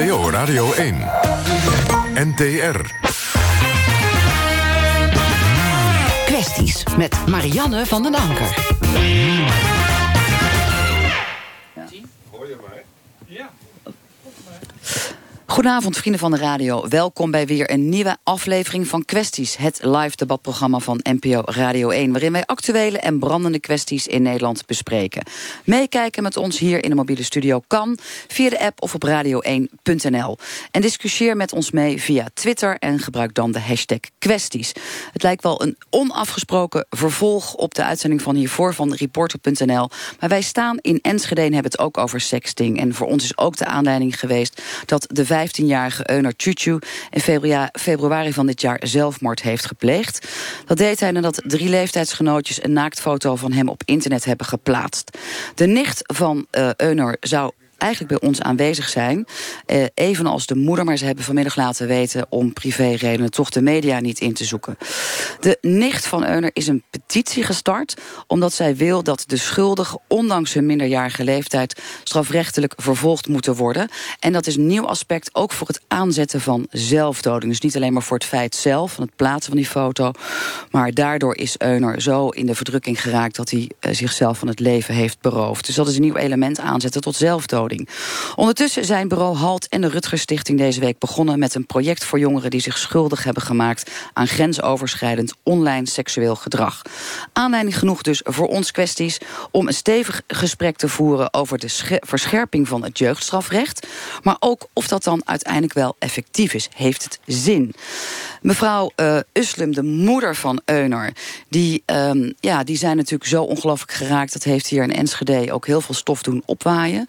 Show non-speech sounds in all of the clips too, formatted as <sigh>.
NPO Radio 1. NTR. Kwesties met Marianne van den Anker. Goedenavond, vrienden van de radio. Welkom bij weer een nieuwe aflevering van Kwesties. Het live debatprogramma van NPO Radio 1... waarin wij actuele en brandende kwesties in Nederland bespreken. Meekijken met ons hier in de mobiele studio kan... via de app of op radio1.nl. En discussieer met ons mee via Twitter... en gebruik dan de hashtag Kwesties. Het lijkt wel een onafgesproken vervolg... op de uitzending van hiervoor van Reporter.nl. Maar wij staan in Enschede en hebben het ook over sexting. En voor ons is ook de aanleiding geweest... dat de 15-jarige Euner Chuchu in februari van dit jaar zelfmoord heeft gepleegd. Dat deed hij nadat drie leeftijdsgenootjes een naaktfoto van hem op internet hebben geplaatst. De nicht van uh, zou eigenlijk bij ons aanwezig zijn. Eh, evenals de moeder, maar ze hebben vanmiddag laten weten... om privéredenen toch de media niet in te zoeken. De nicht van Euner is een petitie gestart... omdat zij wil dat de schuldigen, ondanks hun minderjarige leeftijd... strafrechtelijk vervolgd moeten worden. En dat is een nieuw aspect ook voor het aanzetten van zelfdoding. Dus niet alleen maar voor het feit zelf, van het plaatsen van die foto... maar daardoor is Euner zo in de verdrukking geraakt... dat hij uh, zichzelf van het leven heeft beroofd. Dus dat is een nieuw element aanzetten tot zelfdoding. Ondertussen zijn bureau HALT en de Rutgers Stichting deze week begonnen met een project voor jongeren die zich schuldig hebben gemaakt aan grensoverschrijdend online seksueel gedrag. Aanleiding genoeg dus voor ons kwesties om een stevig gesprek te voeren over de verscherping van het jeugdstrafrecht, maar ook of dat dan uiteindelijk wel effectief is. Heeft het zin? Mevrouw uh, Uslum, de moeder van Euner, die, um, ja, die zijn natuurlijk zo ongelooflijk geraakt. Dat heeft hier in Enschede ook heel veel stof doen opwaaien.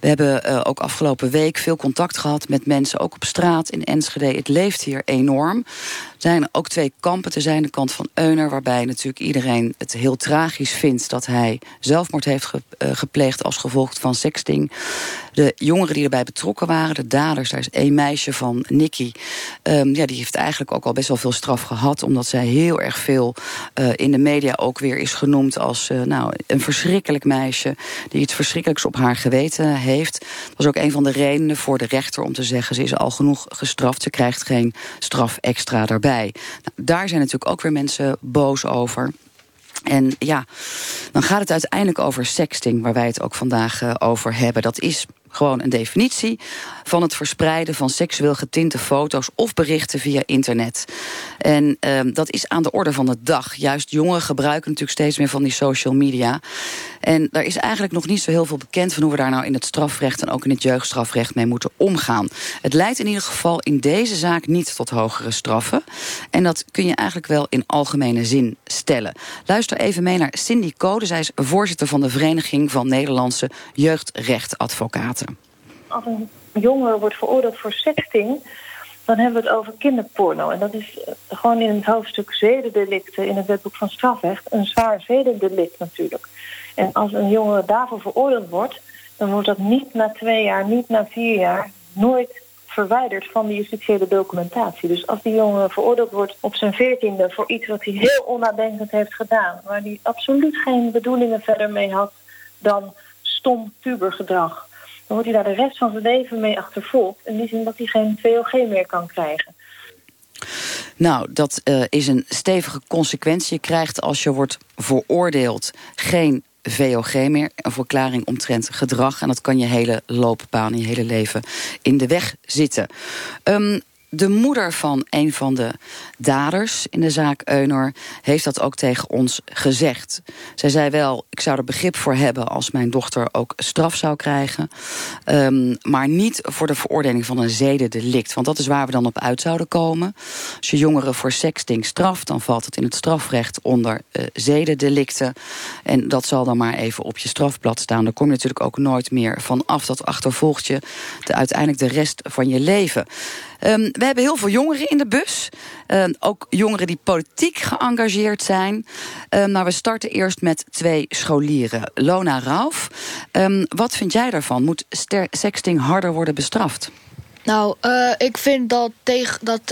We hebben uh, ook afgelopen week veel contact gehad met mensen, ook op straat in Enschede. Het leeft hier enorm. Er zijn ook twee kampen te zijn. De kant van Euner, waarbij natuurlijk iedereen het heel tragisch vindt... dat hij zelfmoord heeft ge, uh, gepleegd als gevolg van sexting. De jongeren die erbij betrokken waren, de daders... daar is één meisje van, Nicky. Um, ja, die heeft eigenlijk ook al best wel veel straf gehad... omdat zij heel erg veel uh, in de media ook weer is genoemd... als nou, een verschrikkelijk meisje die iets verschrikkelijks op haar geweten heeft. Dat was ook een van de redenen voor de rechter om te zeggen... ze is al genoeg gestraft, ze krijgt geen straf extra daarbij. Nou, daar zijn natuurlijk ook weer mensen boos over. En ja, dan gaat het uiteindelijk over sexting, waar wij het ook vandaag uh, over hebben. Dat is gewoon een definitie van het verspreiden van seksueel getinte foto's of berichten via internet. En um, dat is aan de orde van de dag. Juist jongeren gebruiken natuurlijk steeds meer van die social media. En daar is eigenlijk nog niet zo heel veel bekend van hoe we daar nou in het strafrecht en ook in het jeugdstrafrecht mee moeten omgaan. Het leidt in ieder geval in deze zaak niet tot hogere straffen. En dat kun je eigenlijk wel in algemene zin stellen. Luister even mee naar Cindy Code. Zij is voorzitter van de Vereniging van Nederlandse Jeugdrechtadvocaten. Als een jongen wordt veroordeeld voor sexting dan hebben we het over kinderporno. En dat is gewoon in het hoofdstuk zedendelicten in het wetboek van strafrecht... een zwaar zedendelict natuurlijk. En als een jongen daarvoor veroordeeld wordt... dan wordt dat niet na twee jaar, niet na vier jaar... nooit verwijderd van de justitiële documentatie. Dus als die jongen veroordeeld wordt op zijn veertiende... voor iets wat hij heel onnadenkend heeft gedaan... waar hij absoluut geen bedoelingen verder mee had... dan stom pubergedrag dan wordt hij daar de rest van zijn leven mee achtervolgd. In die zin dat hij geen VOG meer kan krijgen. Nou, dat uh, is een stevige consequentie. Je krijgt als je wordt veroordeeld geen VOG meer. Een verklaring omtrent gedrag. En dat kan je hele loopbaan, je hele leven in de weg zitten. Um, de moeder van een van de daders in de zaak Eunor heeft dat ook tegen ons gezegd. Zij zei wel, ik zou er begrip voor hebben als mijn dochter ook straf zou krijgen. Um, maar niet voor de veroordeling van een zedendelict. Want dat is waar we dan op uit zouden komen. Als je jongeren voor sexting straft, dan valt het in het strafrecht onder uh, zedendelicten. En dat zal dan maar even op je strafblad staan. Daar kom je natuurlijk ook nooit meer van af. Dat achtervolgt je de, uiteindelijk de rest van je leven. Um, we hebben heel veel jongeren in de bus. Uh, ook jongeren die politiek geëngageerd zijn. Uh, nou, we starten eerst met twee scholieren. Lona Rauf, wat vind jij daarvan? Moet sexting harder worden bestraft? Nou, uh, ik vind dat, dat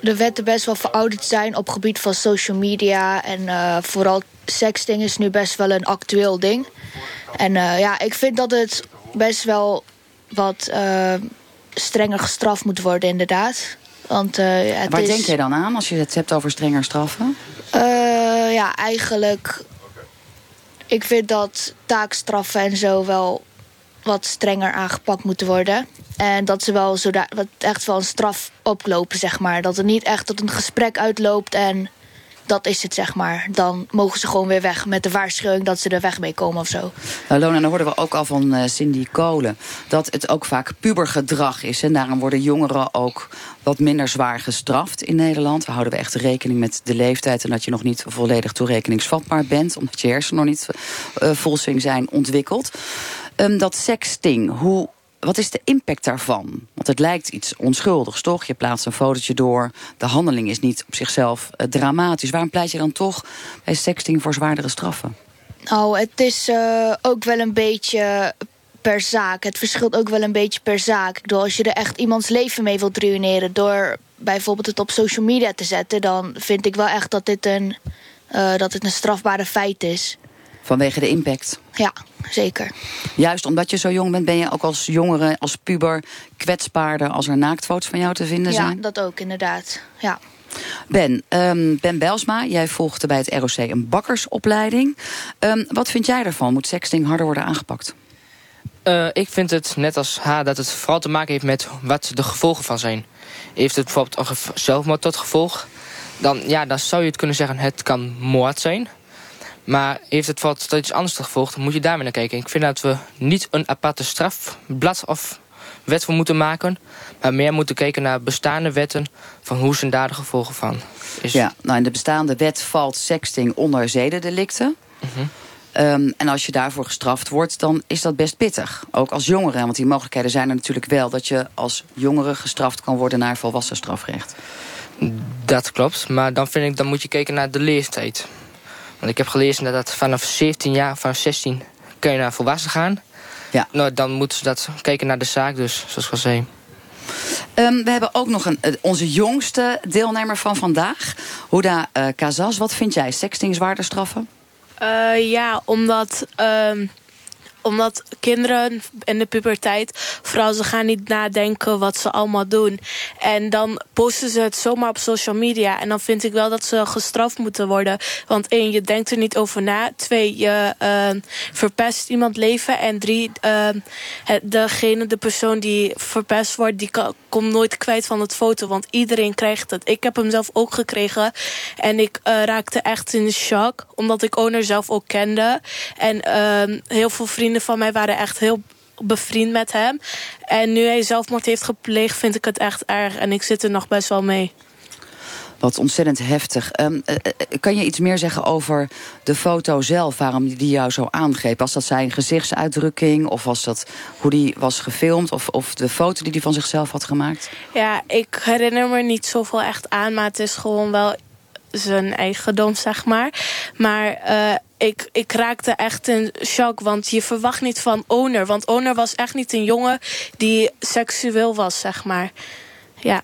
de wetten best wel verouderd zijn... op gebied van social media. En vooral sexting is nu best wel een actueel ding. En ja, ik vind dat het best wel wat strenger gestraft moet worden, inderdaad. Want, uh, het Waar is, denk jij dan aan als je het hebt over strenger straffen? Uh, ja, eigenlijk. Ik vind dat taakstraffen en zo wel wat strenger aangepakt moeten worden. En dat ze wel zo wat echt wel een straf oplopen, zeg maar. Dat het niet echt tot een gesprek uitloopt en dat is het, zeg maar. Dan mogen ze gewoon weer weg met de waarschuwing dat ze er weg mee komen of zo. Nou, Lona, dan hoorden we ook al van uh, Cindy Kolen... dat het ook vaak pubergedrag is. En daarom worden jongeren ook wat minder zwaar gestraft in Nederland. We houden we echt rekening met de leeftijd... en dat je nog niet volledig toerekeningsvatbaar bent... omdat je hersenen nog niet uh, zijn ontwikkeld. Um, dat sexting, hoe wat is de impact daarvan? Want het lijkt iets onschuldigs, toch? Je plaatst een fotootje door. De handeling is niet op zichzelf uh, dramatisch. Waarom pleit je dan toch bij sexting voor zwaardere straffen? Nou, het is uh, ook wel een beetje per zaak. Het verschilt ook wel een beetje per zaak. Ik bedoel, als je er echt iemands leven mee wilt ruïneren... door bijvoorbeeld het op social media te zetten... dan vind ik wel echt dat dit een, uh, dat het een strafbare feit is. Vanwege de impact? Ja, zeker. Juist omdat je zo jong bent, ben je ook als jongere, als puber... kwetsbaarder als er naaktfoto's van jou te vinden zijn? Ja, dat ook inderdaad, ja. Ben, um, Ben Belsma, jij volgde bij het ROC een bakkersopleiding. Um, wat vind jij ervan? Moet sexting harder worden aangepakt? Uh, ik vind het, net als haar, dat het vooral te maken heeft met wat de gevolgen van zijn. Heeft het bijvoorbeeld een zelfmoord tot gevolg... Dan, ja, dan zou je het kunnen zeggen, het kan moord zijn... Maar heeft het wat tot iets anders gevolgd, moet je daarmee naar kijken. Ik vind dat we niet een aparte strafblad of wet voor moeten maken... maar meer moeten kijken naar bestaande wetten... van hoe zijn daar de gevolgen van is. Ja, nou in de bestaande wet valt sexting onder zedendelicten... -hmm. Um, en als je daarvoor gestraft wordt, dan is dat best pittig. Ook als jongere, want die mogelijkheden zijn er natuurlijk wel... dat je als jongere gestraft kan worden naar volwassen strafrecht. Dat klopt, maar dan vind ik, dan moet je kijken naar de leeftijd. Want ik heb gelezen dat, dat vanaf 17 jaar, vanaf 16 kun je naar volwassen gaan. Ja. Nou, dan moeten ze dat kijken naar de zaak dus, zoals ik al zei. Um, we hebben ook nog een, onze jongste deelnemer van vandaag. Huda uh, Kazas, wat vind jij? Sexting zwaarder straffen? Uh, ja, omdat... Uh, omdat kinderen in de puberteit, vooral ze gaan niet nadenken wat ze allemaal doen. En dan posten ze het zomaar op social media. En dan vind ik wel dat ze gestraft moeten worden. Want één, je denkt er niet over na. Twee, je uh, verpest iemand leven. En drie, uh, degene, de persoon die verpest wordt, die komt nooit kwijt van het foto. Want iedereen krijgt het. Ik heb hem zelf ook gekregen. En ik uh, raakte echt in shock. Omdat ik owner zelf ook kende. En heel veel vrienden van mij waren echt heel bevriend met hem. En nu hij zelfmoord heeft gepleegd, vind ik het echt erg. En ik zit er nog best wel mee. Wat ontzettend heftig. Um, uh, kan je iets meer zeggen over de foto zelf? Waarom die jou zo aangreep? Was dat zijn gezichtsuitdrukking? Of was dat hoe die was gefilmd? Of, of de foto die hij van zichzelf had gemaakt? Ja, ik herinner me niet zoveel echt aan. Maar het is gewoon wel zijn eigendom, zeg maar. Maar uh, ik, ik raakte echt in shock, want je verwacht niet van Owner. Want Owner was echt niet een jongen die seksueel was, zeg maar. Ja.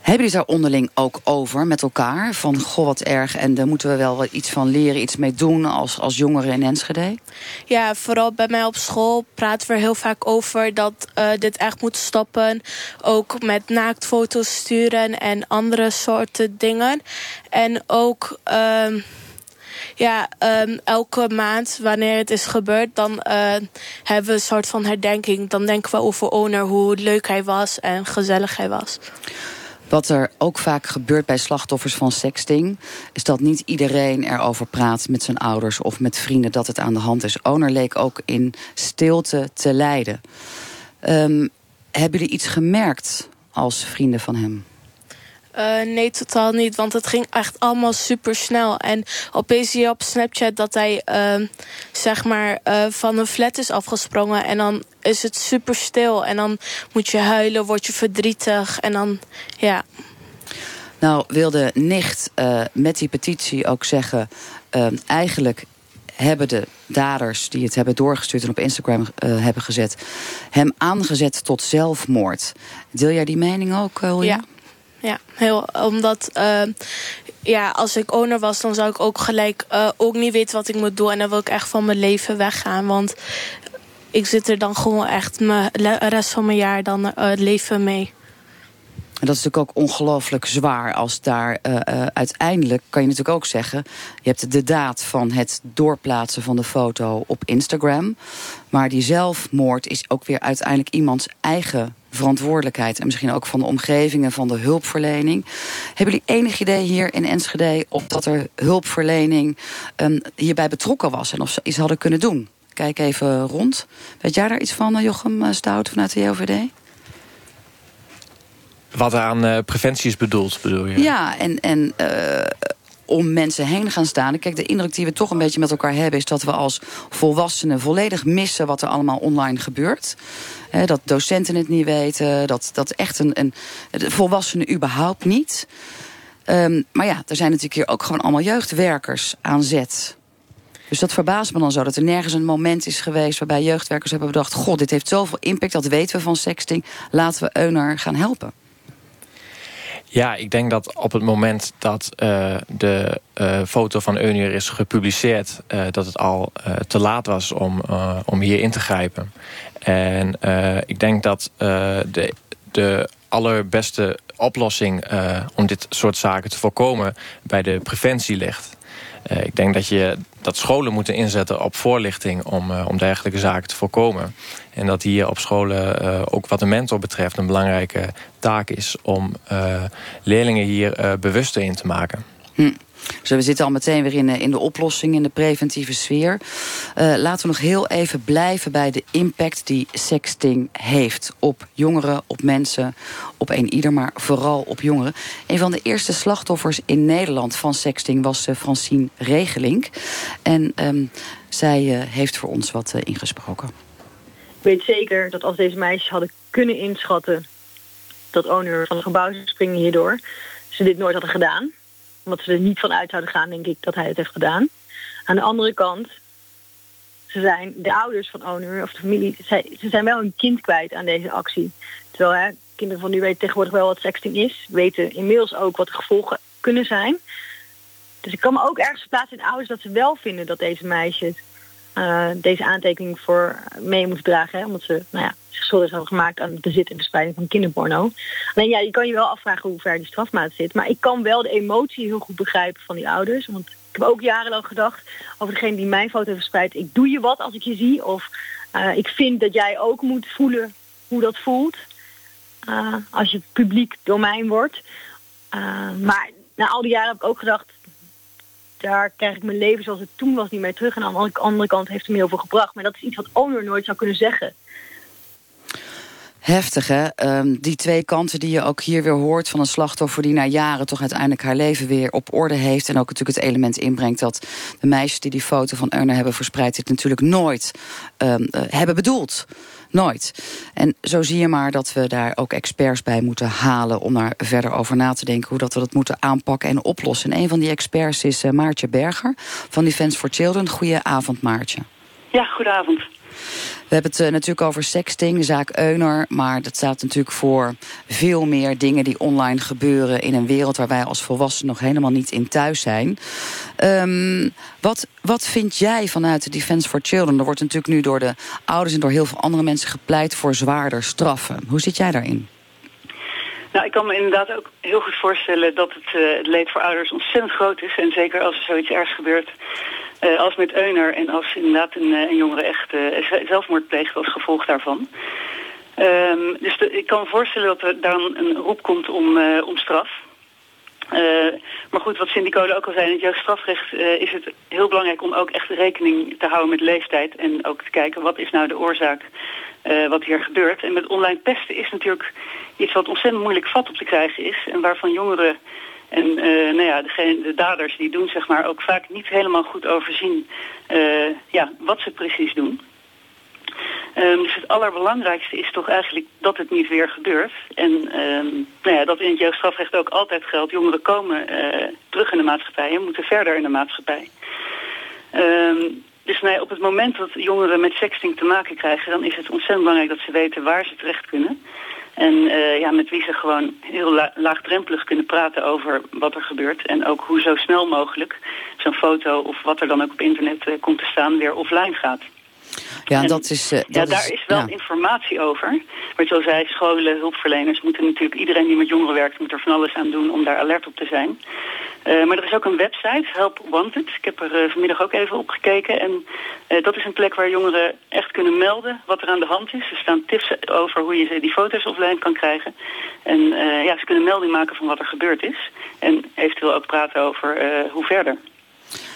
Hebben jullie daar onderling ook over met elkaar? Van, goh, wat erg, en daar moeten we wel iets van leren, iets mee doen als, als jongeren in Enschede? Ja, vooral bij mij op school praten we er heel vaak over dat uh, dit echt moet stoppen. Ook met naaktfoto's sturen en andere soorten dingen. En ook... Uh, ja, um, elke maand, wanneer het is gebeurd, dan uh, hebben we een soort van herdenking. Dan denken we over Owner, hoe leuk hij was en gezellig hij was. Wat er ook vaak gebeurt bij slachtoffers van sexting... is dat niet iedereen erover praat met zijn ouders of met vrienden... dat het aan de hand is. Owner leek ook in stilte te lijden. Um, hebben jullie iets gemerkt als vrienden van hem? Uh, nee, totaal niet. Want het ging echt allemaal super snel. En opeens zie je op Snapchat dat hij uh, zeg maar uh, van een flat is afgesprongen. En dan is het super stil. En dan moet je huilen, word je verdrietig. En dan, ja. Nou, wilde nicht uh, met die petitie ook zeggen... eigenlijk hebben de daders die het hebben doorgestuurd... en op Instagram uh, hebben gezet... hem aangezet tot zelfmoord. Deel jij die mening ook, Hulja? Ja. Ja, heel, omdat uh, ja, als ik owner was, dan zou ik ook gelijk uh, ook niet weten wat ik moet doen. En dan wil ik echt van mijn leven weggaan. Want ik zit er dan gewoon echt de rest van mijn jaar dan uh, leven mee. En dat is natuurlijk ook ongelooflijk zwaar als daar uiteindelijk, kan je natuurlijk ook zeggen... je hebt de daad van het doorplaatsen van de foto op Instagram. Maar die zelfmoord is ook weer uiteindelijk iemands eigen verantwoordelijkheid. En misschien ook van de omgeving en van de hulpverlening. Hebben jullie enig idee hier in Enschede... of dat er hulpverlening um, hierbij betrokken was en of ze iets hadden kunnen doen? Kijk even rond. Weet jij daar iets van, Jochem Stout vanuit de JOVD? Wat aan uh, preventie is bedoeld, bedoel je? Ja, en, en uh, om mensen heen gaan staan. Kijk, de indruk die we toch een beetje met elkaar hebben... is dat we als volwassenen volledig missen wat er allemaal online gebeurt. Dat docenten het niet weten, dat, dat echt een, een volwassenen überhaupt niet. Um, maar ja, er zijn natuurlijk hier ook gewoon allemaal jeugdwerkers aan zet. Dus dat verbaast me dan zo, dat er nergens een moment is geweest... waarbij jeugdwerkers hebben bedacht... god, dit heeft zoveel impact, dat weten we van sexting... laten we Euner gaan helpen. Ja, ik denk dat op het moment dat uh, de uh, foto van Eunier is gepubliceerd... Uh, dat het al te laat was om, om hier in te grijpen. En ik denk dat de, de allerbeste oplossing om dit soort zaken te voorkomen... bij de preventie ligt. Ik denk dat, je, dat scholen moeten inzetten op voorlichting... om, om dergelijke zaken te voorkomen. En dat hier op scholen uh, ook wat de mentor betreft... een belangrijke taak is om leerlingen hier bewuster in te maken. Hm. Dus we zitten al meteen weer in, in de oplossing, in de preventieve sfeer. laten we nog heel even blijven bij de impact die sexting heeft... op jongeren, op mensen, op een ieder, maar vooral op jongeren. Een van de eerste slachtoffers in Nederland van sexting was Francine Regelink. En um, zij heeft voor ons wat ingesproken weet zeker dat als deze meisjes hadden kunnen inschatten... dat owner van het gebouw zou springen hierdoor... ze dit nooit hadden gedaan. Omdat ze er niet van uit zouden gaan, denk ik, dat hij het heeft gedaan. Aan de andere kant, ze zijn de ouders van owner of de familie... ze zijn wel een kind kwijt aan deze actie. Terwijl hè, kinderen van nu weten tegenwoordig wel wat sexting is. Weten inmiddels ook wat de gevolgen kunnen zijn. Dus ik kan me ook ergens plaatsen in ouders dat ze wel vinden dat deze meisjes uh, deze aantekening voor mee moest dragen. Hè, omdat ze nou ja, zich schuldig hebben gemaakt aan het bezit en verspreiding van kinderporno. Alleen ja, je kan je wel afvragen hoe ver die strafmaat zit. Maar ik kan wel de emotie heel goed begrijpen van die ouders. Want ik heb ook jarenlang gedacht over degene die mijn foto heeft verspreid. Ik doe je wat als ik je zie. Of uh, ik vind dat jij ook moet voelen hoe dat voelt. Uh, als je publiek domein wordt. maar na al die jaren heb ik ook gedacht daar krijg ik mijn leven zoals het toen was niet meer terug. En aan de andere kant heeft het me heel veel gebracht. Maar dat is iets wat Owner nooit zou kunnen zeggen. Heftig, hè? Um, die twee kanten die je ook hier weer hoort... van een slachtoffer die na jaren toch uiteindelijk haar leven weer op orde heeft... en ook natuurlijk het element inbrengt dat de meisjes die die foto van Erna hebben verspreid... dit natuurlijk nooit um, uh, hebben bedoeld. Nooit. En zo zie je maar dat we daar ook experts bij moeten halen... om daar verder over na te denken hoe dat we dat moeten aanpakken en oplossen. En een van die experts is uh, Maartje Berger van Defence for Children. Goedenavond, Maartje. Ja, goedenavond. We hebben het uh, natuurlijk over sexting, zaak Euner. Maar dat staat natuurlijk voor veel meer dingen die online gebeuren... in een wereld waar wij als volwassenen nog helemaal niet in thuis zijn. Um, wat, wat vind jij vanuit de Defence for Children? Er wordt natuurlijk nu door de ouders en door heel veel andere mensen gepleit... voor zwaarder straffen. Hoe zit jij daarin? Nou, ik kan me inderdaad ook heel goed voorstellen dat het, uh, het leed voor ouders ontzettend groot is. En zeker als er zoiets ergs gebeurt uh, als met Euner en als inderdaad een, uh, een jongere echt uh, zelfmoord pleegt als gevolg daarvan. Um, dus ik kan me voorstellen dat er dan een roep komt om, om straf. maar goed, wat Syndicode ook al zei, in het jeugdstrafrecht is het heel belangrijk om ook echt rekening te houden met leeftijd. En ook te kijken wat is nou de oorzaak wat hier gebeurt. En met online pesten is natuurlijk iets wat ontzettend moeilijk vat op te krijgen is. En waarvan jongeren en uh, nou ja, de daders die doen zeg maar ook vaak niet helemaal goed overzien uh, ja, wat ze precies doen. Um, dus het allerbelangrijkste is toch eigenlijk dat het niet weer gebeurt. En um, nou ja, dat in het jeugdstrafrecht ook altijd geldt. Jongeren komen uh, terug in de maatschappij en moeten verder in de maatschappij. Um, dus nee, op het moment dat jongeren met sexting te maken krijgen... dan is het ontzettend belangrijk dat ze weten waar ze terecht kunnen. En uh, ja, met wie ze gewoon heel la laagdrempelig kunnen praten over wat er gebeurt. En ook hoe zo snel mogelijk zo'n foto of wat er dan ook op internet uh, komt te staan weer offline gaat. Ja, en dat is... Uh, ja, daar is, wel informatie over. Wat je al zei, scholen, hulpverleners moeten natuurlijk... iedereen die met jongeren werkt moet er van alles aan doen om daar alert op te zijn. Uh, maar er is ook een website, Help Wanted. Ik heb er uh, vanmiddag ook even op gekeken. En dat is een plek waar jongeren echt kunnen melden wat er aan de hand is. Er staan tips over hoe je die foto's offline kan krijgen. En ja, ze kunnen melding maken van wat er gebeurd is. En eventueel ook praten over hoe verder.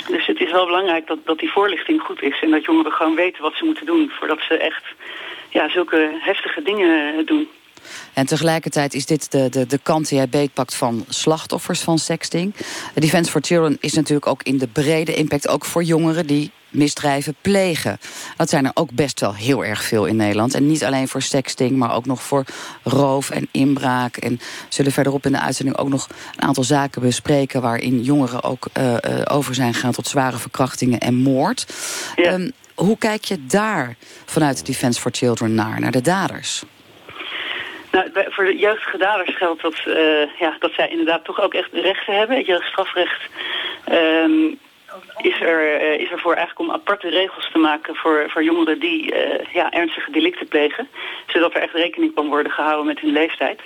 Dus het is wel belangrijk dat, dat die voorlichting goed is. En dat jongeren gewoon weten wat ze moeten doen voordat ze echt ja, zulke heftige dingen doen. En tegelijkertijd is dit de, de, de kant die hij beetpakt van slachtoffers van sexting. Defense for Children is natuurlijk ook in de brede impact... ook voor jongeren die misdrijven plegen. Dat zijn er ook best wel heel erg veel in Nederland. En niet alleen voor sexting, maar ook nog voor roof en inbraak. En zullen verderop in de uitzending ook nog een aantal zaken bespreken... waarin jongeren ook uh, uh, over zijn gegaan tot zware verkrachtingen en moord. Ja. Um, hoe kijk je daar vanuit Defense for Children naar, naar de daders? Nou, voor de jeugdige daders geldt dat, uh, ja, dat zij inderdaad toch ook echt rechten hebben. Het jeugdstrafrecht um, is er, uh, is ervoor eigenlijk om aparte regels te maken voor, voor jongeren die uh, ja, ernstige delicten plegen. Zodat er echt rekening kan worden gehouden met hun leeftijd.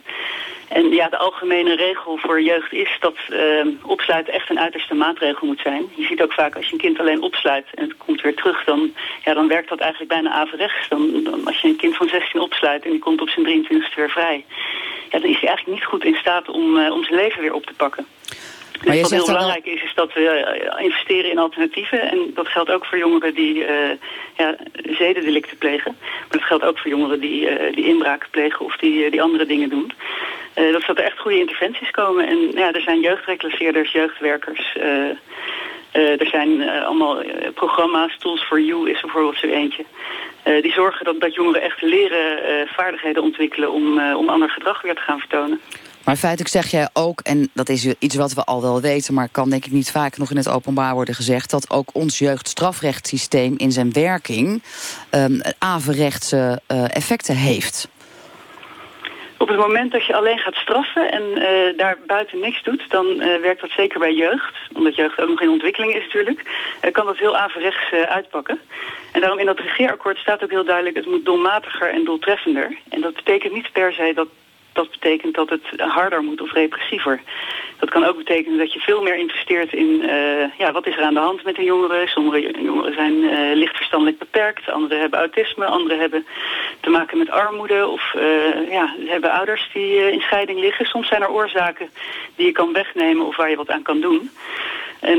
En ja, de algemene regel voor jeugd is dat uh, opsluiten echt een uiterste maatregel moet zijn. Je ziet ook vaak als je een kind alleen opsluit en het komt weer terug, dan, ja, dan werkt dat eigenlijk bijna averechts. Dan, dan, als je een kind van 16 opsluit en die komt op zijn 23ste weer vrij, ja, dan is hij eigenlijk niet goed in staat om, om zijn leven weer op te pakken. Dus wat heel belangrijk is, is dat we eh, investeren in alternatieven. En dat geldt ook voor jongeren die uh, ja, zedendelicten plegen. Maar dat geldt ook voor jongeren die, uh, die inbraken plegen of die, die andere dingen doen. Uh, dat er echt goede interventies komen. En ja, er zijn jeugdreclasseerders, jeugdwerkers. er zijn allemaal programma's, Tools for You is bijvoorbeeld zo eentje. die zorgen dat, dat jongeren echt leren vaardigheden ontwikkelen om, om ander gedrag weer te gaan vertonen. Maar feitelijk zeg jij ook, en dat is iets wat we al wel weten... maar kan denk ik niet vaak nog in het openbaar worden gezegd... dat ook ons jeugdstrafrechtssysteem in zijn werking... Um, averechtse uh, effecten heeft. Op het moment dat je alleen gaat straffen en uh, daar buiten niks doet... dan uh, werkt dat zeker bij jeugd. Omdat jeugd ook nog in ontwikkeling is natuurlijk. Kan dat heel averechts uitpakken. En daarom in dat regeerakkoord staat ook heel duidelijk... het moet doelmatiger en doeltreffender. En dat betekent niet per se dat dat betekent dat het harder moet of repressiever. Dat kan ook betekenen dat je veel meer investeert in uh, ja, wat is er aan de hand met een jongeren. Sommige jongeren zijn uh, licht verstandelijk beperkt, anderen hebben autisme, anderen hebben te maken met armoede of uh, ja, hebben ouders die in scheiding liggen. Soms zijn er oorzaken die je kan wegnemen of waar je wat aan kan doen. En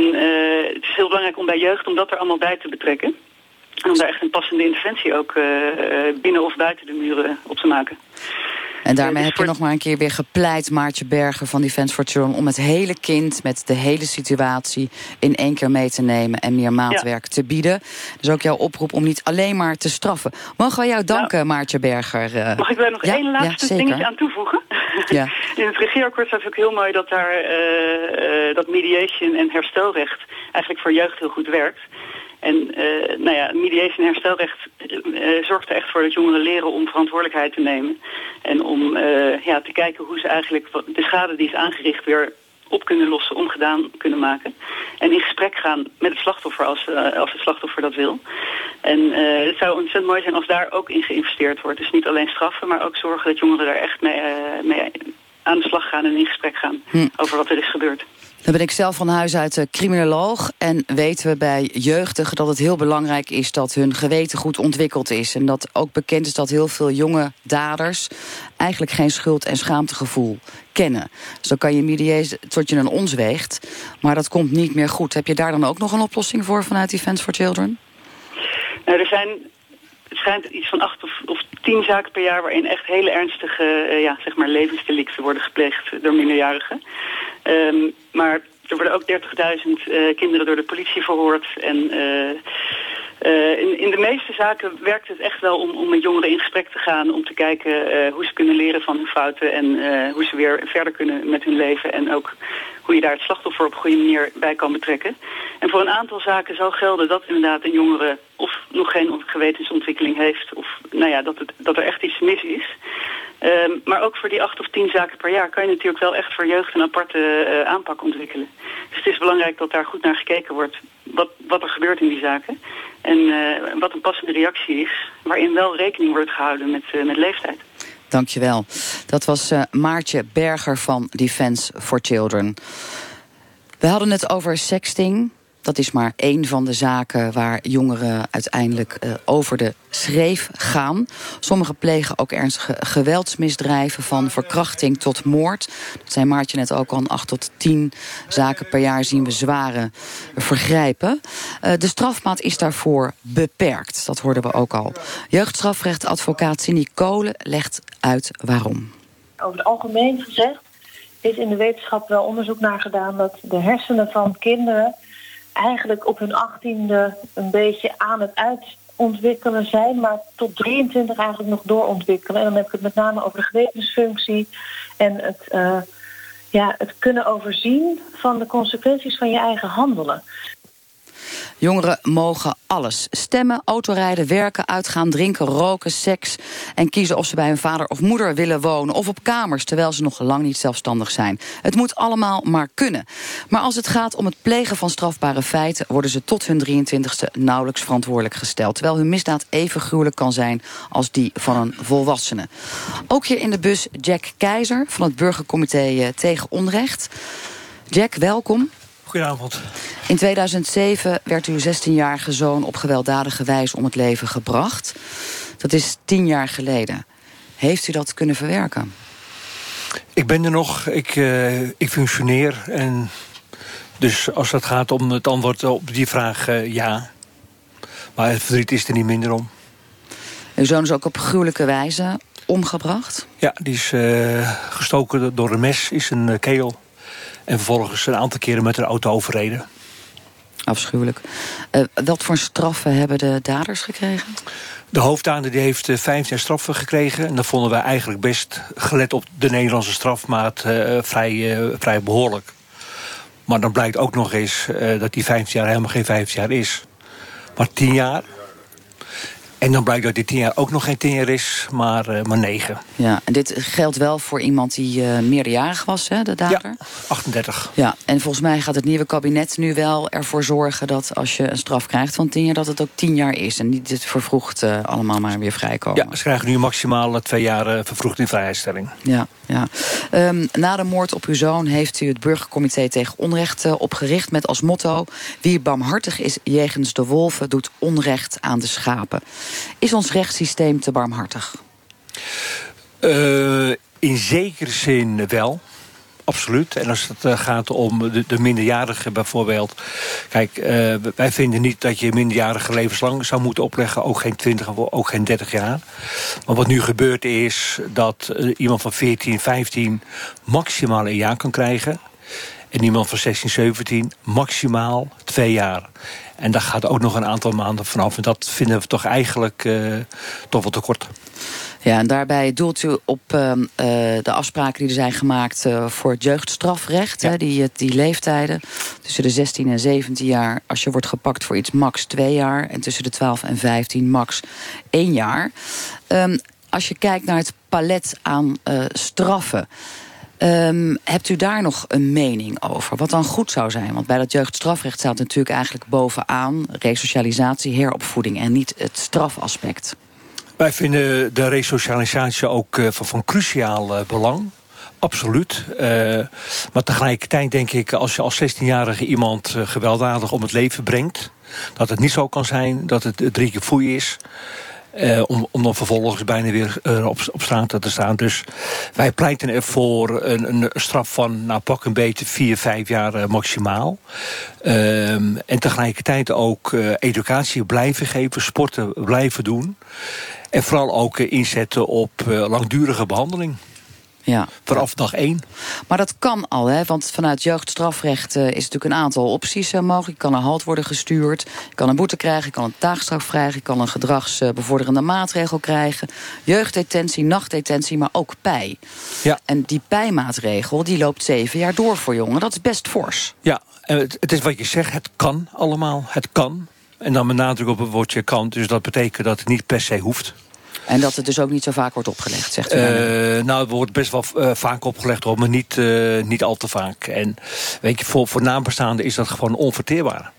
het is heel belangrijk om bij jeugd om dat er allemaal bij te betrekken. En om daar echt een passende interventie ook binnen of buiten de muren op te maken. En daarmee dus heb je nog maar een keer weer gepleit, Maartje Berger van Defense for Children... om het hele kind met de hele situatie in één keer mee te nemen... en meer maatwerk te bieden. Dus ook jouw oproep om niet alleen maar te straffen. Mogen wij jou danken, nou, Maartje Berger? Uh, mag ik daar nog ja? één laatste ja, dingetje aan toevoegen? Ja. <laughs> in het regeerakkoord staat ook heel mooi dat daar uh, uh, dat mediation en herstelrecht... eigenlijk voor jeugd heel goed werkt. En uh, nou ja, mediation en herstelrecht uh, zorgt er echt voor dat jongeren leren om verantwoordelijkheid te nemen. En om uh, ja, te kijken hoe ze eigenlijk de schade die is aangericht weer op kunnen lossen, omgedaan kunnen maken. En in gesprek gaan met het slachtoffer als, als het slachtoffer dat wil. En het zou ontzettend mooi zijn als daar ook in geïnvesteerd wordt. Dus niet alleen straffen, maar ook zorgen dat jongeren daar echt mee, mee aan de slag gaan en in gesprek gaan hm. over wat er is gebeurd. Dan ben ik zelf van huis uit uh, criminoloog. En weten we bij jeugdigen dat het heel belangrijk is dat hun geweten goed ontwikkeld is. En dat ook bekend is dat heel veel jonge daders eigenlijk geen schuld- en schaamtegevoel kennen. Dus dan kan je mediëren tot je een ons weegt. Maar dat komt niet meer goed. Heb je daar dan ook nog een oplossing voor vanuit Defense for Children? Nou, er zijn schijnt iets van acht of, of, tien zaken per jaar... waarin echt hele ernstige uh, ja, zeg maar levensdelicten worden gepleegd door minderjarigen. Um, maar er worden ook 30.000 uh, kinderen door de politie verhoord. En uh, uh, in, de meeste zaken werkt het echt wel om, om met jongeren in gesprek te gaan... om te kijken hoe ze kunnen leren van hun fouten... en hoe ze weer verder kunnen met hun leven. En ook hoe je daar het slachtoffer op een goede manier bij kan betrekken. En voor een aantal zaken zal gelden dat inderdaad een jongere... of nog geen gewetensontwikkeling heeft... of nou ja, dat, het, dat er echt iets mis is... Ehm, maar ook voor die acht of tien zaken per jaar kan je natuurlijk wel echt voor jeugd een aparte uh, aanpak ontwikkelen. Dus het is belangrijk dat daar goed naar gekeken wordt wat, wat er gebeurt in die zaken. En uh, wat een passende reactie is, waarin wel rekening wordt gehouden met, uh, met leeftijd. Dankjewel. Dat was Maartje Berger van Defense for Children. We hadden het over sexting. Dat is maar één van de zaken waar jongeren uiteindelijk uh, over de schreef gaan. Sommigen plegen ook ernstige geweldsmisdrijven van verkrachting tot moord. Dat zei Maartje net ook al, acht tot tien zaken per jaar zien we zware vergrijpen. Uh, de strafmaat is daarvoor beperkt, dat hoorden we ook al. Jeugdstrafrechtadvocaat Cindy Kolen legt uit waarom. Over het algemeen gezegd is in de wetenschap wel onderzoek naar gedaan... dat de hersenen van kinderen eigenlijk op hun achttiende een beetje aan het uitontwikkelen zijn, maar tot 23 eigenlijk nog doorontwikkelen. En dan heb ik het met name over de gewetensfunctie en het, uh, ja, het kunnen overzien van de consequenties van je eigen handelen. Jongeren mogen alles. Stemmen, autorijden, werken, uitgaan, drinken, roken, seks... en kiezen of ze bij hun vader of moeder willen wonen... of op kamers, terwijl ze nog lang niet zelfstandig zijn. Het moet allemaal maar kunnen. Maar als het gaat om het plegen van strafbare feiten... worden ze tot hun 23ste nauwelijks verantwoordelijk gesteld... terwijl hun misdaad even gruwelijk kan zijn als die van een volwassene. Ook hier in de bus Jack Keizer van het Burgercomité eh, tegen Onrecht. Jack, welkom. Goedenavond. In 2007 werd uw 16-jarige zoon op gewelddadige wijze om het leven gebracht. Dat is tien jaar geleden. Heeft u dat kunnen verwerken? Ik ben er nog. Ik, uh, ik functioneer. En dus als het gaat om het antwoord op die vraag, uh, ja. Maar het verdriet is er niet minder om. Uw zoon is ook op gruwelijke wijze omgebracht? Ja, die is uh, gestoken door een mes, is een keel. En vervolgens een aantal keren met een auto overreden. Afschuwelijk. Uh, wat voor straffen hebben de daders gekregen? De hoofddader die heeft uh, vijf jaar straffen gekregen. En dat vonden wij eigenlijk best, gelet op de Nederlandse strafmaat, uh, vrij, vrij behoorlijk. Maar dan blijkt ook nog eens dat die vijf jaar helemaal geen vijf jaar is. Maar tien jaar, en dan blijkt dat dit tien jaar ook nog geen tien jaar is, maar, uh, maar negen. Ja, en dit geldt wel voor iemand die uh, meerderjarig was, hè, de dader? Ja, 38. Ja, en volgens mij gaat het nieuwe kabinet nu wel ervoor zorgen... dat als je een straf krijgt van tien jaar, dat het ook tien jaar is. En niet het vervroegd uh, allemaal maar weer vrijkomen. Ja, ze krijgen nu maximaal twee jaar vervroegd in vrijheidstelling. Ja, ja. Um, na de moord op uw zoon heeft u het Burgercomité tegen Onrecht opgericht... met als motto, wie barmhartig is jegens de wolven... doet onrecht aan de schapen. Is ons rechtssysteem te barmhartig? Uh, in zekere zin wel. Absoluut. En als het uh, gaat om de, de minderjarigen bijvoorbeeld. Kijk, uh, wij vinden niet dat je minderjarige levenslang zou moeten opleggen. Ook geen 20 of ook geen 30 jaar. Maar wat nu gebeurt is dat uh, iemand van 14, 15 maximaal een jaar kan krijgen. En iemand van 16, 17 maximaal twee jaar. En daar gaat ook nog een aantal maanden vanaf. En dat vinden we toch eigenlijk uh, toch wel tekort. Ja, en daarbij doelt u op uh, uh, de afspraken die er zijn gemaakt uh, voor het jeugdstrafrecht. Ja. Hè, die, die leeftijden tussen de 16 en 17 jaar. Als je wordt gepakt voor iets max 2 jaar. En tussen de 12 en 15 max 1 jaar. Um, als je kijkt naar het palet aan straffen. Um, hebt u daar nog een mening over? Wat dan goed zou zijn? Want bij dat jeugdstrafrecht staat natuurlijk eigenlijk bovenaan... resocialisatie, heropvoeding en niet het strafaspect. Wij vinden de resocialisatie ook uh, van, van cruciaal uh, belang. Absoluut. Uh, maar tegelijkertijd denk ik, als je als 16-jarige iemand gewelddadig om het leven brengt... dat het niet zo kan zijn dat het drie keer foei is... Uh, om, om dan vervolgens bijna weer uh, op, op straat te staan. Dus wij pleiten ervoor een, een straf van nou, pak een beetje vier, vijf jaar uh, maximaal. Ehm, en tegelijkertijd ook educatie blijven geven, sporten blijven doen. En vooral ook inzetten op langdurige behandeling. Ja. Vanaf dag één. Maar dat kan al, hè? want vanuit jeugdstrafrecht uh, is natuurlijk een aantal opties uh, mogelijk. Je kan een halt worden gestuurd, je kan een boete krijgen... je kan een taakstraf krijgen, je kan een gedragsbevorderende maatregel krijgen... jeugddetentie, nachtdetentie, maar ook pij. Ja. En die pijmaatregel die loopt zeven jaar door voor jongeren. Dat is best fors. Ja, het, het is wat je zegt, het kan allemaal, het kan. En dan met nadruk op het woordje kan, dus dat betekent dat het niet per se hoeft. En dat het dus ook niet zo vaak wordt opgelegd, zegt u? Uh, nou, het wordt best wel uh, vaak opgelegd, hoor, maar niet, uh, niet al te vaak. En weet je, voor, voor naambestaanden is dat gewoon onverteerbaar.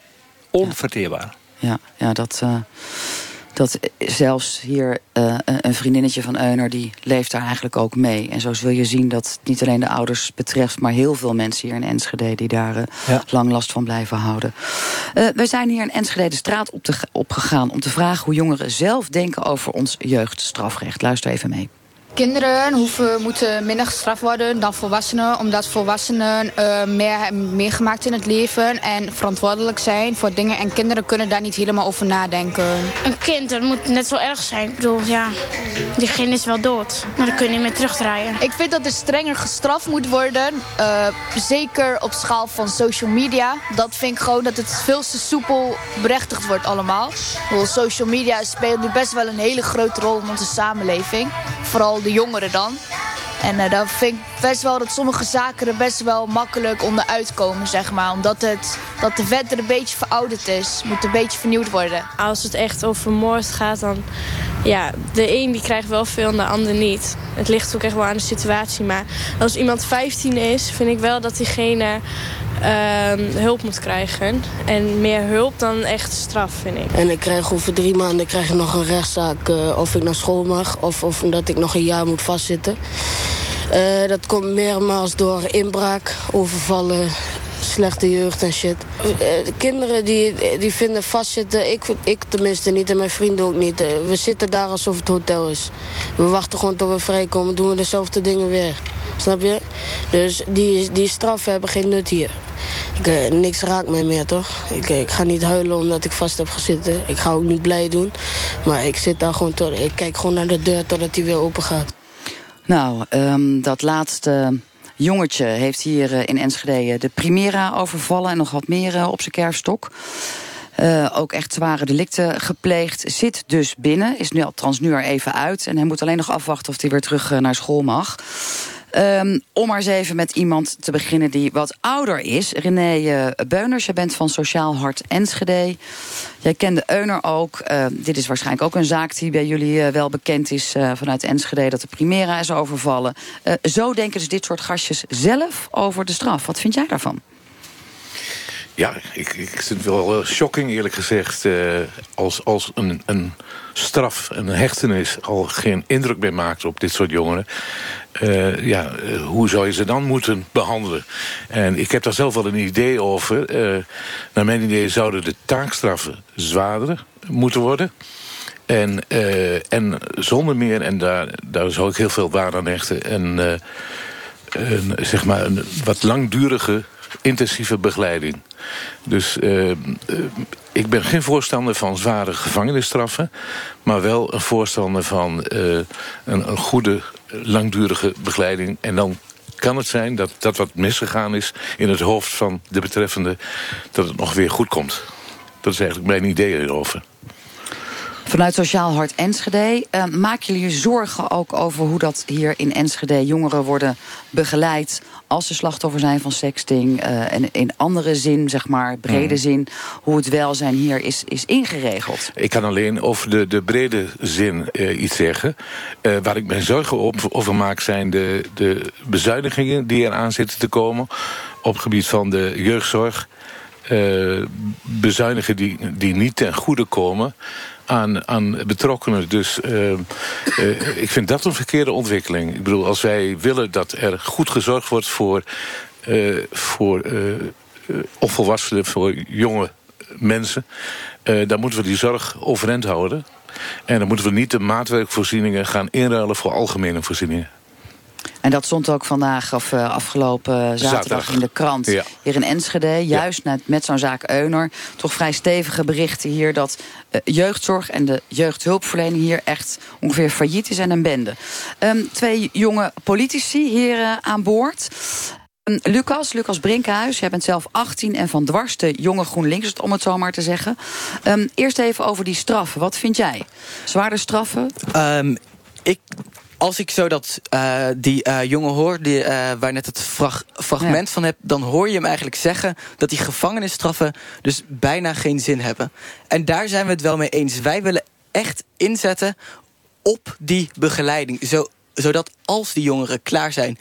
Onverteerbaar. Ja, ja dat dat zelfs hier uh, een vriendinnetje van Euner... die leeft daar eigenlijk ook mee. En zo zul je zien dat het niet alleen de ouders betreft... maar heel veel mensen hier in Enschede die daar uh, ja. lang last van blijven houden. Uh, we zijn hier in Enschede de straat op, te, op gegaan... om te vragen hoe jongeren zelf denken over ons jeugdstrafrecht. Luister even mee. Kinderen hoeven, moeten minder gestraft worden dan volwassenen... omdat volwassenen uh, meer hebben meegemaakt in het leven... en verantwoordelijk zijn voor dingen... en kinderen kunnen daar niet helemaal over nadenken. Een kind, dat moet net zo erg zijn. Ik bedoel, ja, diegene is wel dood. Maar dan kun je niet meer terugdraaien. Ik vind dat er strenger gestraft moet worden. Uh, zeker op schaal van social media. Dat vind ik gewoon dat het veel te soepel berechtigd wordt allemaal. Bedoel, social media speelt nu best wel een hele grote rol in onze samenleving. Vooral de jongeren dan. En uh, dan vind ik best wel dat sommige zaken er best wel makkelijk onderuit komen, zeg maar. Omdat het, dat de wet er een beetje verouderd is. Moet een beetje vernieuwd worden. Als het echt over moord gaat, dan... Ja, de een die krijgt wel veel en de ander niet. Het ligt ook echt wel aan de situatie. Maar als iemand 15 is, vind ik wel dat diegene uh, hulp moet krijgen. En meer hulp dan echt straf, vind ik. En ik krijg over drie maanden krijg ik nog een rechtszaak uh, of ik naar school mag... of, of dat ik nog een jaar moet vastzitten. Uh, dat komt meermaals door inbraak, overvallen, slechte jeugd en shit. De kinderen die, die vinden vastzitten, ik, ik tenminste niet en mijn vrienden ook niet. We zitten daar alsof het hotel is. We wachten gewoon tot we vrijkomen, doen we dezelfde dingen weer. Snap je? Dus die, die straffen hebben geen nut hier. Ik, uh, niks raakt mij meer, toch? Ik, ik ga niet huilen omdat ik vast heb gezeten. Ik ga ook niet blij doen. Maar ik zit daar gewoon tot... Ik kijk gewoon naar de deur totdat die weer open gaat. Nou, um, dat laatste jongetje heeft hier uh, in Enschede de Primera overvallen... en nog wat meer uh, op zijn kerfstok. Ook echt zware delicten gepleegd. Zit dus binnen, is nu althans nu er even uit. En hij moet alleen nog afwachten of hij weer terug naar school mag. Um, om maar eens even met iemand te beginnen die wat ouder is. René uh, Beuners, jij bent van Sociaal Hart Enschede. Jij kende Euner ook. Uh, dit is waarschijnlijk ook een zaak die bij jullie uh, wel bekend is vanuit Enschede... dat de Primera is overvallen. zo denken dus dit soort gastjes zelf over de straf. Wat vind jij daarvan? Ja, ik, ik vind het wel shocking eerlijk gezegd. Uh, als als een, een straf, een hechtenis al geen indruk meer maakt op dit soort jongeren. Uh, ja, hoe zou je ze dan moeten behandelen? En ik heb daar zelf wel een idee over. Naar mijn idee zouden de taakstraffen zwaarder moeten worden. En, en zonder meer, en daar, daar zou ik heel veel waarde aan hechten... een, een, zeg maar een wat langdurige intensieve begeleiding. Dus uh, ik ben geen voorstander van zware gevangenisstraffen... maar wel een voorstander van uh, een, een goede, langdurige begeleiding. En dan kan het zijn dat dat wat misgegaan is in het hoofd van de betreffende... dat het nog weer goed komt. Dat is eigenlijk mijn idee erover. Vanuit Sociaal Hart Enschede. Uh, maken jullie je zorgen ook over hoe dat hier in Enschede jongeren worden begeleid als ze slachtoffer zijn van sexting... Uh, en in andere zin, zeg maar, brede mm. zin... hoe het welzijn hier is, is ingeregeld? Ik kan alleen over de, de brede zin uh, iets zeggen. Waar ik me zorgen op, over maak zijn de, de bezuinigingen... die eraan zitten te komen op het gebied van de jeugdzorg... Uh, bezuinigen die, die niet ten goede komen aan, aan betrokkenen. Dus uh, uh, ik vind dat een verkeerde ontwikkeling. Ik bedoel, als wij willen dat er goed gezorgd wordt voor, uh, voor of volwassenen, voor jonge mensen... dan moeten we die zorg overeind houden. En dan moeten we niet de maatwerkvoorzieningen gaan inruilen voor algemene voorzieningen. En dat stond ook vandaag of uh, afgelopen zaterdag, zaterdag, in de krant. Ja. Hier in Enschede, juist ja. met, zo'n zaak Euner. Toch vrij stevige berichten hier dat uh, jeugdzorg en de jeugdhulpverlening hier echt ongeveer failliet is en een bende. Um, twee jonge politici hier uh, aan boord. Um, Lucas, Lucas Brinkhuis, jij bent zelf 18 en van dwars de jonge GroenLinks, om het zo maar te zeggen. Um, eerst even over die straffen. Wat vind jij? Zwaarder straffen? ik als ik zo dat, uh, die uh, jongen hoor, die, uh, waar net het frag fragment ja. van heb... dan hoor je hem eigenlijk zeggen dat die gevangenisstraffen... dus bijna geen zin hebben. En daar zijn we het wel mee eens. Wij willen echt inzetten op die begeleiding. Zo, zodat als die jongeren klaar zijn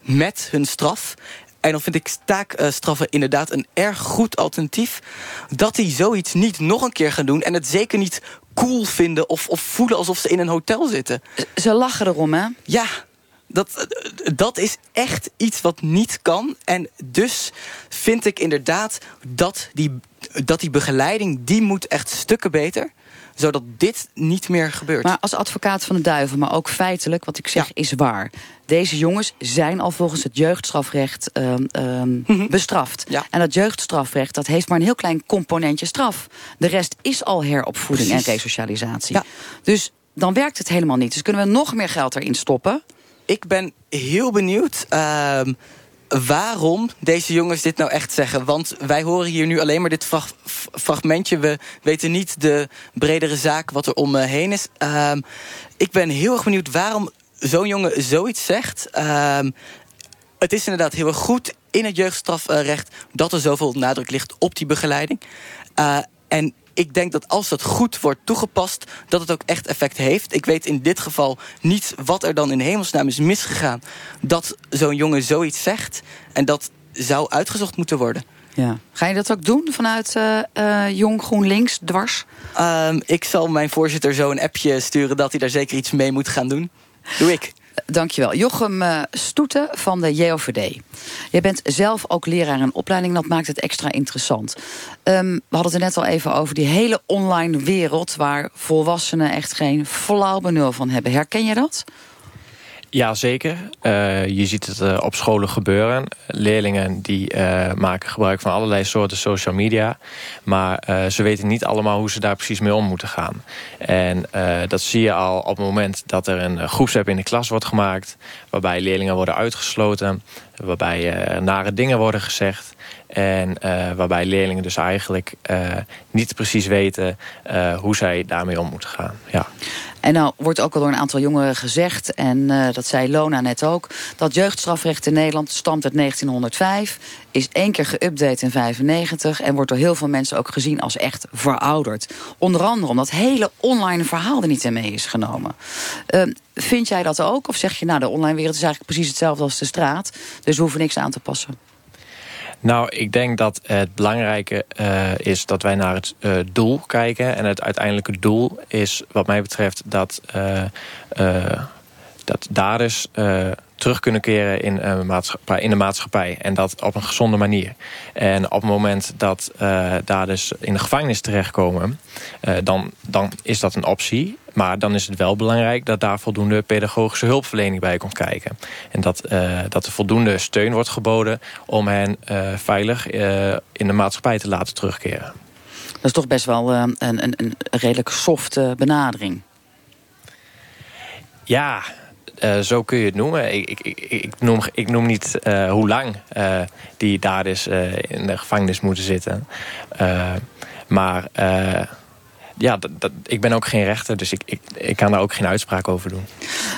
met hun straf. En dan vind ik taakstraffen inderdaad een erg goed alternatief. Dat die zoiets niet nog een keer gaan doen. En het zeker niet cool vinden of, of voelen alsof ze in een hotel zitten. Ze lachen erom, hè? Ja, dat, dat is echt iets wat niet kan. En dus vind ik inderdaad dat die, dat die begeleiding... die moet echt stukken beter zodat dit niet meer gebeurt. Maar als advocaat van de duivel, maar ook feitelijk, wat ik zeg is waar. Deze jongens zijn al volgens het jeugdstrafrecht um, um, <laughs> bestraft. Ja. En dat jeugdstrafrecht dat heeft maar een heel klein componentje straf. De rest is al heropvoeding Precies. en resocialisatie. Ja. Dus dan werkt het helemaal niet. Dus kunnen we nog meer geld erin stoppen? Ik ben heel benieuwd ehm, waarom deze jongens dit nou echt zeggen. Want wij horen hier nu alleen maar dit fragmentje. We weten niet de bredere zaak wat er omheen is. Ehm, ik ben heel erg benieuwd waarom zo'n jongen zoiets zegt. Ehm, het is inderdaad heel erg goed in het jeugdstrafrecht... dat er zoveel nadruk ligt op die begeleiding. Eh, en ik denk dat als dat goed wordt toegepast, dat het ook echt effect heeft. Ik weet in dit geval niet wat er dan in hemelsnaam is misgegaan. Dat zo'n jongen zoiets zegt. En dat zou uitgezocht moeten worden. Ja. Ga je dat ook doen vanuit eh, eh, Jong GroenLinks dwars? Ehm, ik zal mijn voorzitter zo een appje sturen dat hij daar zeker iets mee moet gaan doen. Doe ik. Dankjewel. Jochem eh, Stoeten van de JOVD. Jij bent zelf ook leraar in opleiding, dat maakt het extra interessant. Ehm, we hadden het er net al even over die hele online wereld... waar volwassenen echt geen flauw benul van hebben. Herken je dat? Ja, zeker. Eh, je ziet het eh, op scholen gebeuren. Leerlingen die eh, maken gebruik van allerlei soorten social media. Maar ze weten niet allemaal hoe ze daar precies mee om moeten gaan. En dat zie je al op het moment dat er een groepsapp in de klas wordt gemaakt. Waarbij leerlingen worden uitgesloten. Waarbij nare dingen worden gezegd. En waarbij leerlingen dus eigenlijk niet precies weten hoe zij daarmee om moeten gaan. Ja. En nou wordt ook al door een aantal jongeren gezegd... en eh, dat zei Lona net ook... dat jeugdstrafrecht in Nederland stamt uit 1905... is één keer geüpdate in 95... en wordt door heel veel mensen ook gezien als echt verouderd. Onder andere omdat hele online verhaal er niet in mee is genomen. Ehm, vind jij dat ook? Of zeg je, nou, de online wereld is eigenlijk precies hetzelfde als de straat... dus we hoeven niks aan te passen? Nou, ik denk dat het belangrijke uh, is dat wij naar het uh, doel kijken. En het uiteindelijke doel is, wat mij betreft, dat, uh, dat daders terug kunnen keren in, maatschappij, in de maatschappij. En dat op een gezonde manier. En op het moment dat daders in de gevangenis terechtkomen, dan, dan is dat een optie. Maar dan is het wel belangrijk dat daar voldoende pedagogische hulpverlening bij komt kijken. En dat, uh, dat er voldoende steun wordt geboden om hen uh, veilig uh, in de maatschappij te laten terugkeren. Dat is toch best wel een, een, een redelijk softe benadering. Ja, uh, zo kun je het noemen. Ik, ik, ik, noem, ik noem niet uh, hoe lang uh, die daders in de gevangenis moeten zitten. maar ja, dat, dat, ik ben ook geen rechter, dus ik, ik, ik kan daar ook geen uitspraak over doen.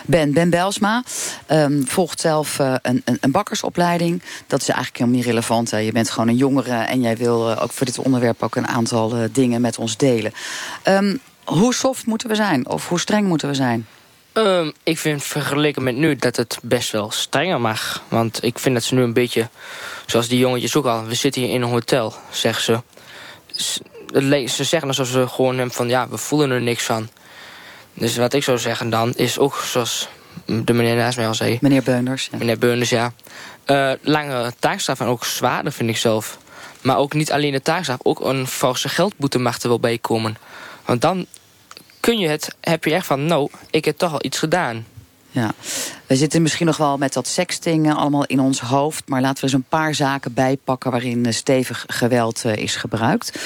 Ben, ben Belsma um, volgt zelf een, een, een, bakkersopleiding. Dat is eigenlijk helemaal niet relevant. Hè. Je bent gewoon een jongere en jij wil ook voor dit onderwerp ook een aantal dingen met ons delen. Um, hoe soft moeten we zijn? Of hoe streng moeten we zijn? Um, ik vind vergeleken met nu dat het best wel strenger mag. Want ik vind dat ze nu een beetje, zoals die jongetjes ook al... we zitten hier in een hotel, zeggen ze ze zeggen alsof ze gewoon hem van ja, we voelen er niks van. Dus wat ik zou zeggen dan is ook zoals de meneer naast mij al zei. Meneer Beuners. Ja. Meneer Beuners, ja. Uh, lange taakstraf en ook zwaarder vind ik zelf. Maar ook niet alleen de taakstraf, ook een forse geldboete mag er wel bij komen. Want dan kun je het, heb je echt van, nou, ik heb toch al iets gedaan. Ja, we zitten misschien nog wel met dat sexting allemaal in ons hoofd. Maar laten we eens een paar zaken bijpakken waarin stevig geweld uh, is gebruikt.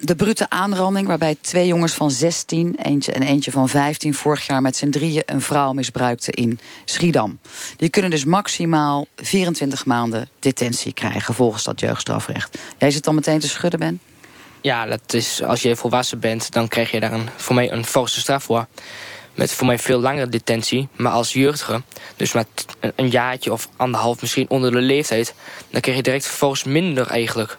De brute aanranding waarbij twee jongens van 16 eentje en eentje van 15 vorig jaar met z'n drieën een vrouw misbruikten in Schiedam. Die kunnen dus maximaal 24 maanden detentie krijgen volgens dat jeugdstrafrecht. Jij zit dan meteen te schudden, Ben? Ja, dat is, als je volwassen bent, dan krijg je daar een, voor mij een forse straf voor. met voor mij veel langere detentie. Maar als jeugdige, dus met een jaartje of anderhalf misschien onder de leeftijd... dan krijg je direct vervolgens minder eigenlijk.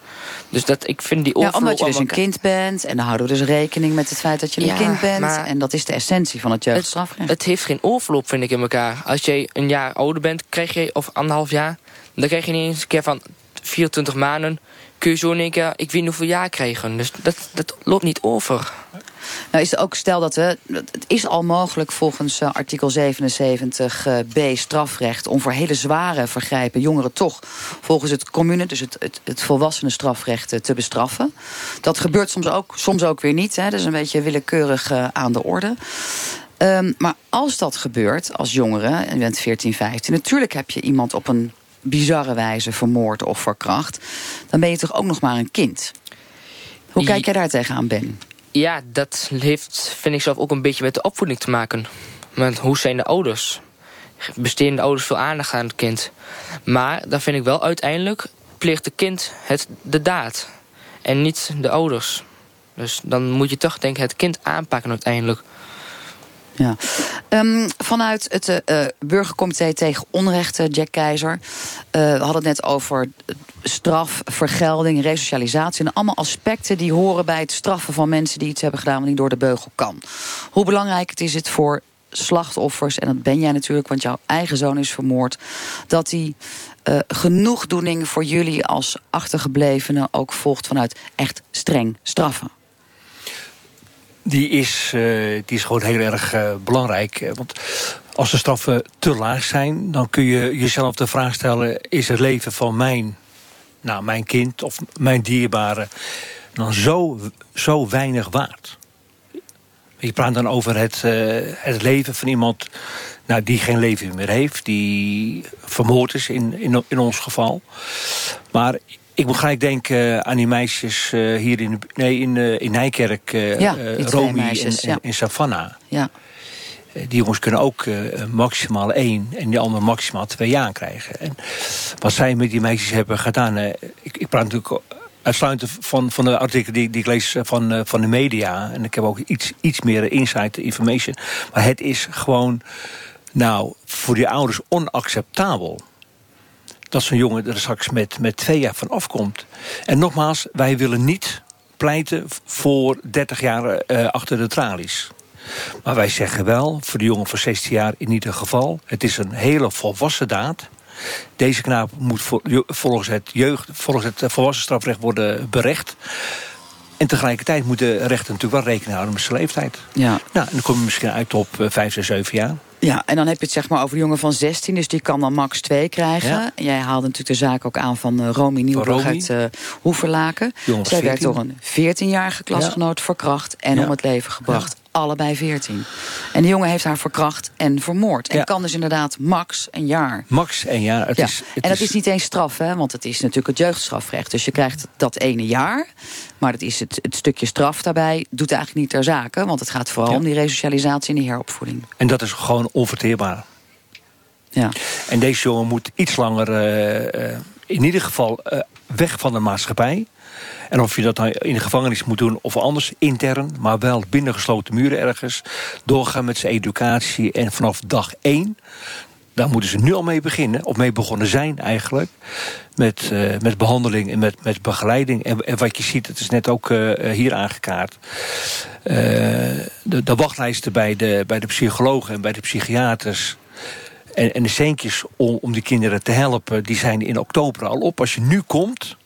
Dus dat, ik vind die Ja, omdat je dus een kind bent. En dan houden we dus rekening met het feit dat je een kind bent. maar- En dat is de essentie van het jeugdstrafrecht. Het heeft geen overloop, vind ik, in elkaar. Als jij een jaar ouder bent, krijg je, of anderhalf jaar... dan krijg je ineens een keer van 24 maanden... kun je zo keer, ik weet niet hoeveel jaar krijgen. Dus dat, dat loopt niet over. Nou is het ook, stel dat het is al mogelijk volgens eh, artikel 77b strafrecht... om voor hele zware vergrijpen jongeren toch volgens het commune... dus het, het, het volwassenen strafrecht eh, te bestraffen. Dat gebeurt soms ook, soms ook weer niet. Hè. Dat is een beetje willekeurig eh, aan de orde. Ehm, maar als dat gebeurt als jongere, en je bent 14, 15... natuurlijk heb je iemand op een bizarre wijze vermoord of verkracht... dan ben je toch ook nog maar een kind. Hoe kijk jij daar tegenaan, Ben? Ja, dat heeft, vind ik zelf, ook een beetje met de opvoeding te maken. Met hoe zijn de ouders? Besteden de ouders veel aandacht aan het kind? Maar dan vind ik wel uiteindelijk pleegt de kind het, de daad. En niet de ouders. Dus dan moet je toch denk ik het kind aanpakken uiteindelijk. Ja. Ehm, vanuit het eh, Burgercomité tegen Onrecht, eh, Jack Keizer. eh, we hadden het net over straf, vergelding, resocialisatie. En allemaal aspecten die horen bij het straffen van mensen die iets hebben gedaan wat niet door de beugel kan. Hoe belangrijk het is het voor slachtoffers, en dat ben jij natuurlijk, want jouw eigen zoon is vermoord, dat die eh, genoegdoening voor jullie als achtergeblevenen ook volgt vanuit echt streng straffen. Die is, eh, die is gewoon heel erg eh, belangrijk. Eh, Want als de straffen te laag zijn, dan kun je jezelf de vraag stellen: is het leven van mijn, nou, mijn kind of mijn dierbare dan zo, zo weinig waard? Je praat dan over het, het leven van iemand nou, die geen leven meer heeft, die vermoord is in, in, in ons geval. Maar ik moet gelijk denken aan die meisjes eh, hier in, nee, in, eh, in Nijkerk, eh Ja, eh, Romy meisjes, en, ja. en, Savannah. Ja. Eh, Die jongens kunnen ook eh, maximaal één en die andere maximaal twee jaar krijgen. En wat zij met die meisjes hebben gedaan. eh, ik, ik praat natuurlijk uitsluitend van, van de artikelen die, die ik lees eh, van, eh, van de media. En ik heb ook iets, iets meer insight information. Maar het is gewoon, nou, voor die ouders onacceptabel. Dat zo'n jongen er straks met, met twee jaar van afkomt. En nogmaals, wij willen niet pleiten voor 30 jaar eh, achter de tralies. Maar wij zeggen wel, voor de jongen van 16 jaar in ieder geval... het is een hele volwassen daad. Deze knaap moet volgens het, jeugd, volgens het volwassen strafrecht worden berecht. En tegelijkertijd moet de rechter natuurlijk wel rekening houden met zijn leeftijd. Ja. Nou, en dan kom je misschien uit op eh, 5, 6, 7 jaar. Ja, en dan heb je het zeg maar over de jongen van 16, dus die kan dan max 2 krijgen. Ja. Jij haalde natuurlijk de zaak ook aan van uh, Romy Nieuwbrug uit uh, Hoeverlaken. Zij werd 14. door een 14-jarige klasgenoot verkracht en Ja. om het leven gebracht. Allebei 14. En de jongen heeft haar verkracht en vermoord. En Ja. kan dus inderdaad max een jaar. Max een jaar. Het ja. is, het en dat is... niet eens straf, hè, want het is natuurlijk het jeugdstrafrecht. Dus je krijgt dat ene jaar. Maar dat is het, het stukje straf daarbij doet eigenlijk niet ter zake. Want het gaat vooral Ja. om die resocialisatie en die heropvoeding. En dat is gewoon onverteerbaar. Ja. En deze jongen moet iets langer, eh, eh, in ieder geval, eh, weg van de maatschappij. En of je dat nou in de gevangenis moet doen of anders, intern, maar wel binnen gesloten muren ergens. Doorgaan met zijn educatie en vanaf dag één. Daar moeten ze nu al mee beginnen, of mee begonnen zijn eigenlijk. Met, eh, met behandeling en met, met begeleiding. En, en wat je ziet, het is net ook eh, hier aangekaart. Eh, de, de wachtlijsten bij de, bij de psychologen en bij de psychiaters. En, en de centjes om, om die kinderen te helpen, die zijn in oktober al op. Als je nu komt,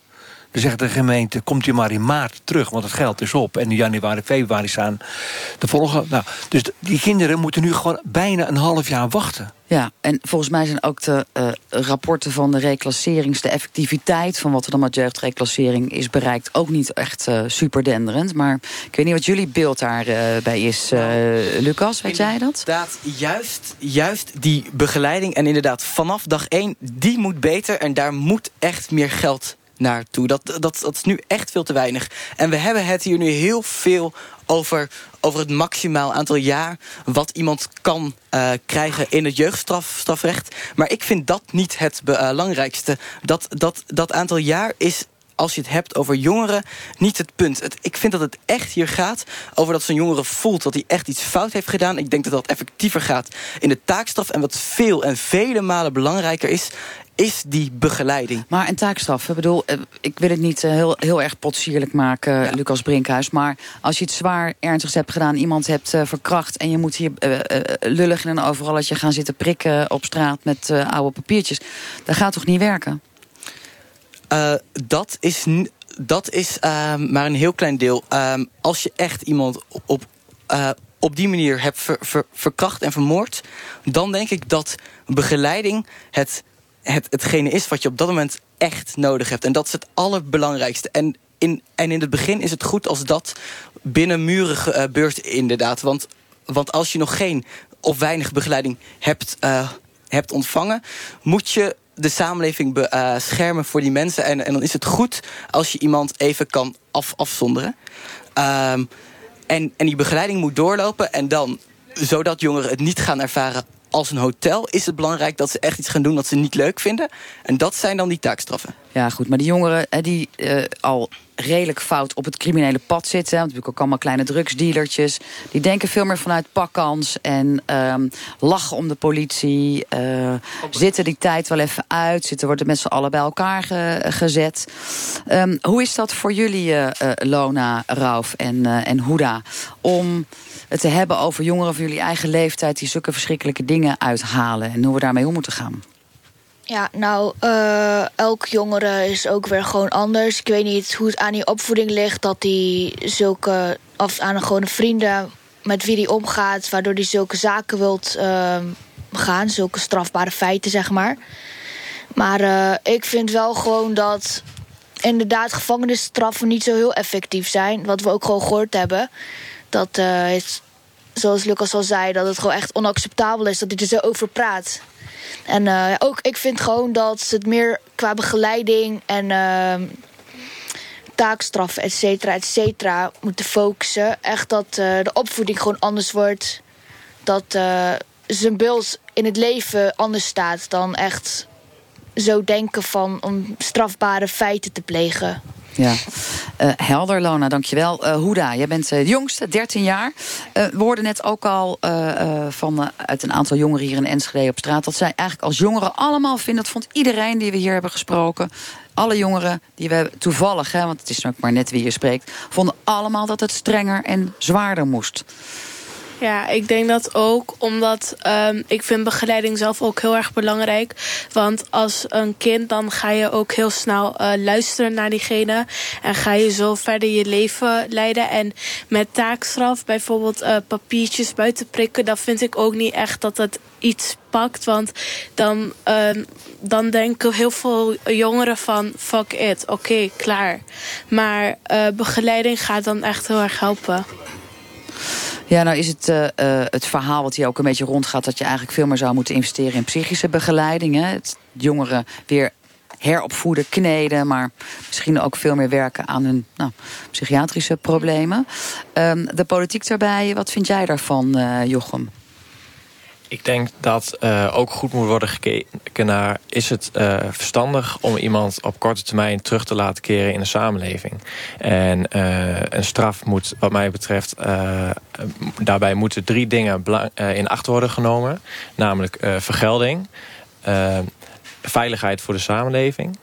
dan zegt de gemeente, komt u maar in maart terug, want het geld is op. En in januari, februari staan de volgende. Nou, dus die kinderen moeten nu gewoon bijna een half jaar wachten. Ja, en volgens mij zijn ook de eh, rapporten van de reclasserings... de effectiviteit van wat er dan met jeugdreclassering is bereikt... ook niet echt eh super denderend. Maar ik weet niet wat jullie beeld daarbij bij is. eh, Lucas, weet jij dat? Inderdaad, juist, juist die begeleiding. En inderdaad, vanaf dag één, die moet beter. En daar moet echt meer geld naartoe. Dat, dat, dat is nu echt veel te weinig. En we hebben het hier nu heel veel over, over het maximaal aantal jaar... wat iemand kan eh, krijgen in het jeugdstrafrecht. Maar ik vind dat niet het belangrijkste. Dat, dat, dat aantal jaar is als je het hebt over jongeren niet het punt. Het, ik vind dat het echt hier gaat over dat zo'n jongere voelt dat hij echt iets fout heeft gedaan. Ik denk dat dat effectiever gaat in de taakstraf. En wat veel en vele malen belangrijker is, is die begeleiding. Maar een taakstraf, ik bedoel, eh, ik wil het niet eh, heel, heel erg potsierlijk maken, Lucas Brinkhuis. Maar als je het zwaar ernstigs hebt gedaan, iemand hebt uh, verkracht... en je moet hier uh, lullig in een overalletje gaan zitten prikken op straat met oude papiertjes... dat gaat toch niet werken? dat is, dat is ehm, maar een heel klein deel. Ehm, als je echt iemand op, op die manier hebt ver, ver, verkracht en vermoord... dan denk ik dat begeleiding het het, hetgene is wat je op dat moment echt nodig hebt. En dat is het allerbelangrijkste. En in, en in het begin is het goed als dat binnen muren gebeurt, inderdaad. Want, want als je nog geen of weinig begeleiding hebt, uh, hebt ontvangen, moet je de samenleving beschermen uh, voor die mensen. En, en dan is het goed als je iemand even kan af, afzonderen. Um, en, en die begeleiding moet doorlopen. En dan, zodat jongeren het niet gaan ervaren als een hotel is het belangrijk dat ze echt iets gaan doen wat ze niet leuk vinden. En dat zijn dan die taakstraffen. Ja, goed. Maar die jongeren die uh, al redelijk fout op het criminele pad zitten... want natuurlijk ook allemaal kleine drugsdealertjes... die denken veel meer vanuit pakkans en um, lachen om de politie... Uh, zitten die tijd wel even uit, zitten, worden met z'n allen bij elkaar ge, gezet. Um, hoe is dat voor jullie, uh, Lona, Rauf en, en Huda... om het te hebben over jongeren van jullie eigen leeftijd... die zulke verschrikkelijke dingen uithalen en hoe we daarmee om moeten gaan? Ja, nou, uh, elk jongere is ook weer gewoon anders. Ik weet niet hoe het aan die opvoeding ligt... dat hij zulke, of aan een gewone vrienden met wie hij omgaat... waardoor hij zulke zaken wilt uh, gaan, zulke strafbare feiten, zeg maar. Maar uh, ik vind wel gewoon dat inderdaad gevangenisstraffen niet zo heel effectief zijn. Wat we ook gewoon gehoord hebben. Dat is, zoals Lucas al zei, dat het gewoon echt onacceptabel is... dat hij er zo over praat. En uh, ook, ik vind gewoon dat ze het meer qua begeleiding en uh, taakstraffen, et cetera, et cetera, moeten focussen. Echt dat uh, de opvoeding gewoon anders wordt. Dat zijn beeld in het leven anders staat dan echt zo denken van om strafbare feiten te plegen. Ja, uh, helder Lona, dankjewel. Uh, Hoeda, jij bent uh, de jongste, 13 jaar. we hoorden net ook al van, uit een aantal jongeren hier in Enschede op straat... dat zij eigenlijk als jongeren allemaal vinden... dat vond iedereen die we hier hebben gesproken... alle jongeren die we toevallig, hè, want het is ook maar net wie je spreekt... vonden allemaal dat het strenger en zwaarder moest. Ja, ik denk dat ook omdat um, ik vind begeleiding zelf ook heel erg belangrijk. Want als een kind dan ga je ook heel snel uh, luisteren naar diegene. En ga je zo verder je leven leiden. En met taakstraf bijvoorbeeld uh, papiertjes buiten prikken. Dat vind ik ook niet echt dat het iets pakt. Want dan, uh, dan denken heel veel jongeren van fuck it, oké, klaar. Maar uh, begeleiding gaat dan echt heel erg helpen. Ja, nou is het uh, uh, het verhaal wat hier ook een beetje rondgaat... dat je eigenlijk veel meer zou moeten investeren in psychische begeleiding. Hè? Het jongeren weer heropvoeden, kneden... maar misschien ook veel meer werken aan hun nou, psychiatrische problemen. Um, de politiek daarbij, wat vind jij daarvan, uh, Jochem? Ik denk dat uh, ook goed moet worden gekeken naar... is het uh, verstandig om iemand op korte termijn terug te laten keren in de samenleving. En uh, een straf moet wat mij betreft... daarbij moeten drie dingen in acht worden genomen. Namelijk vergelding, veiligheid voor de samenleving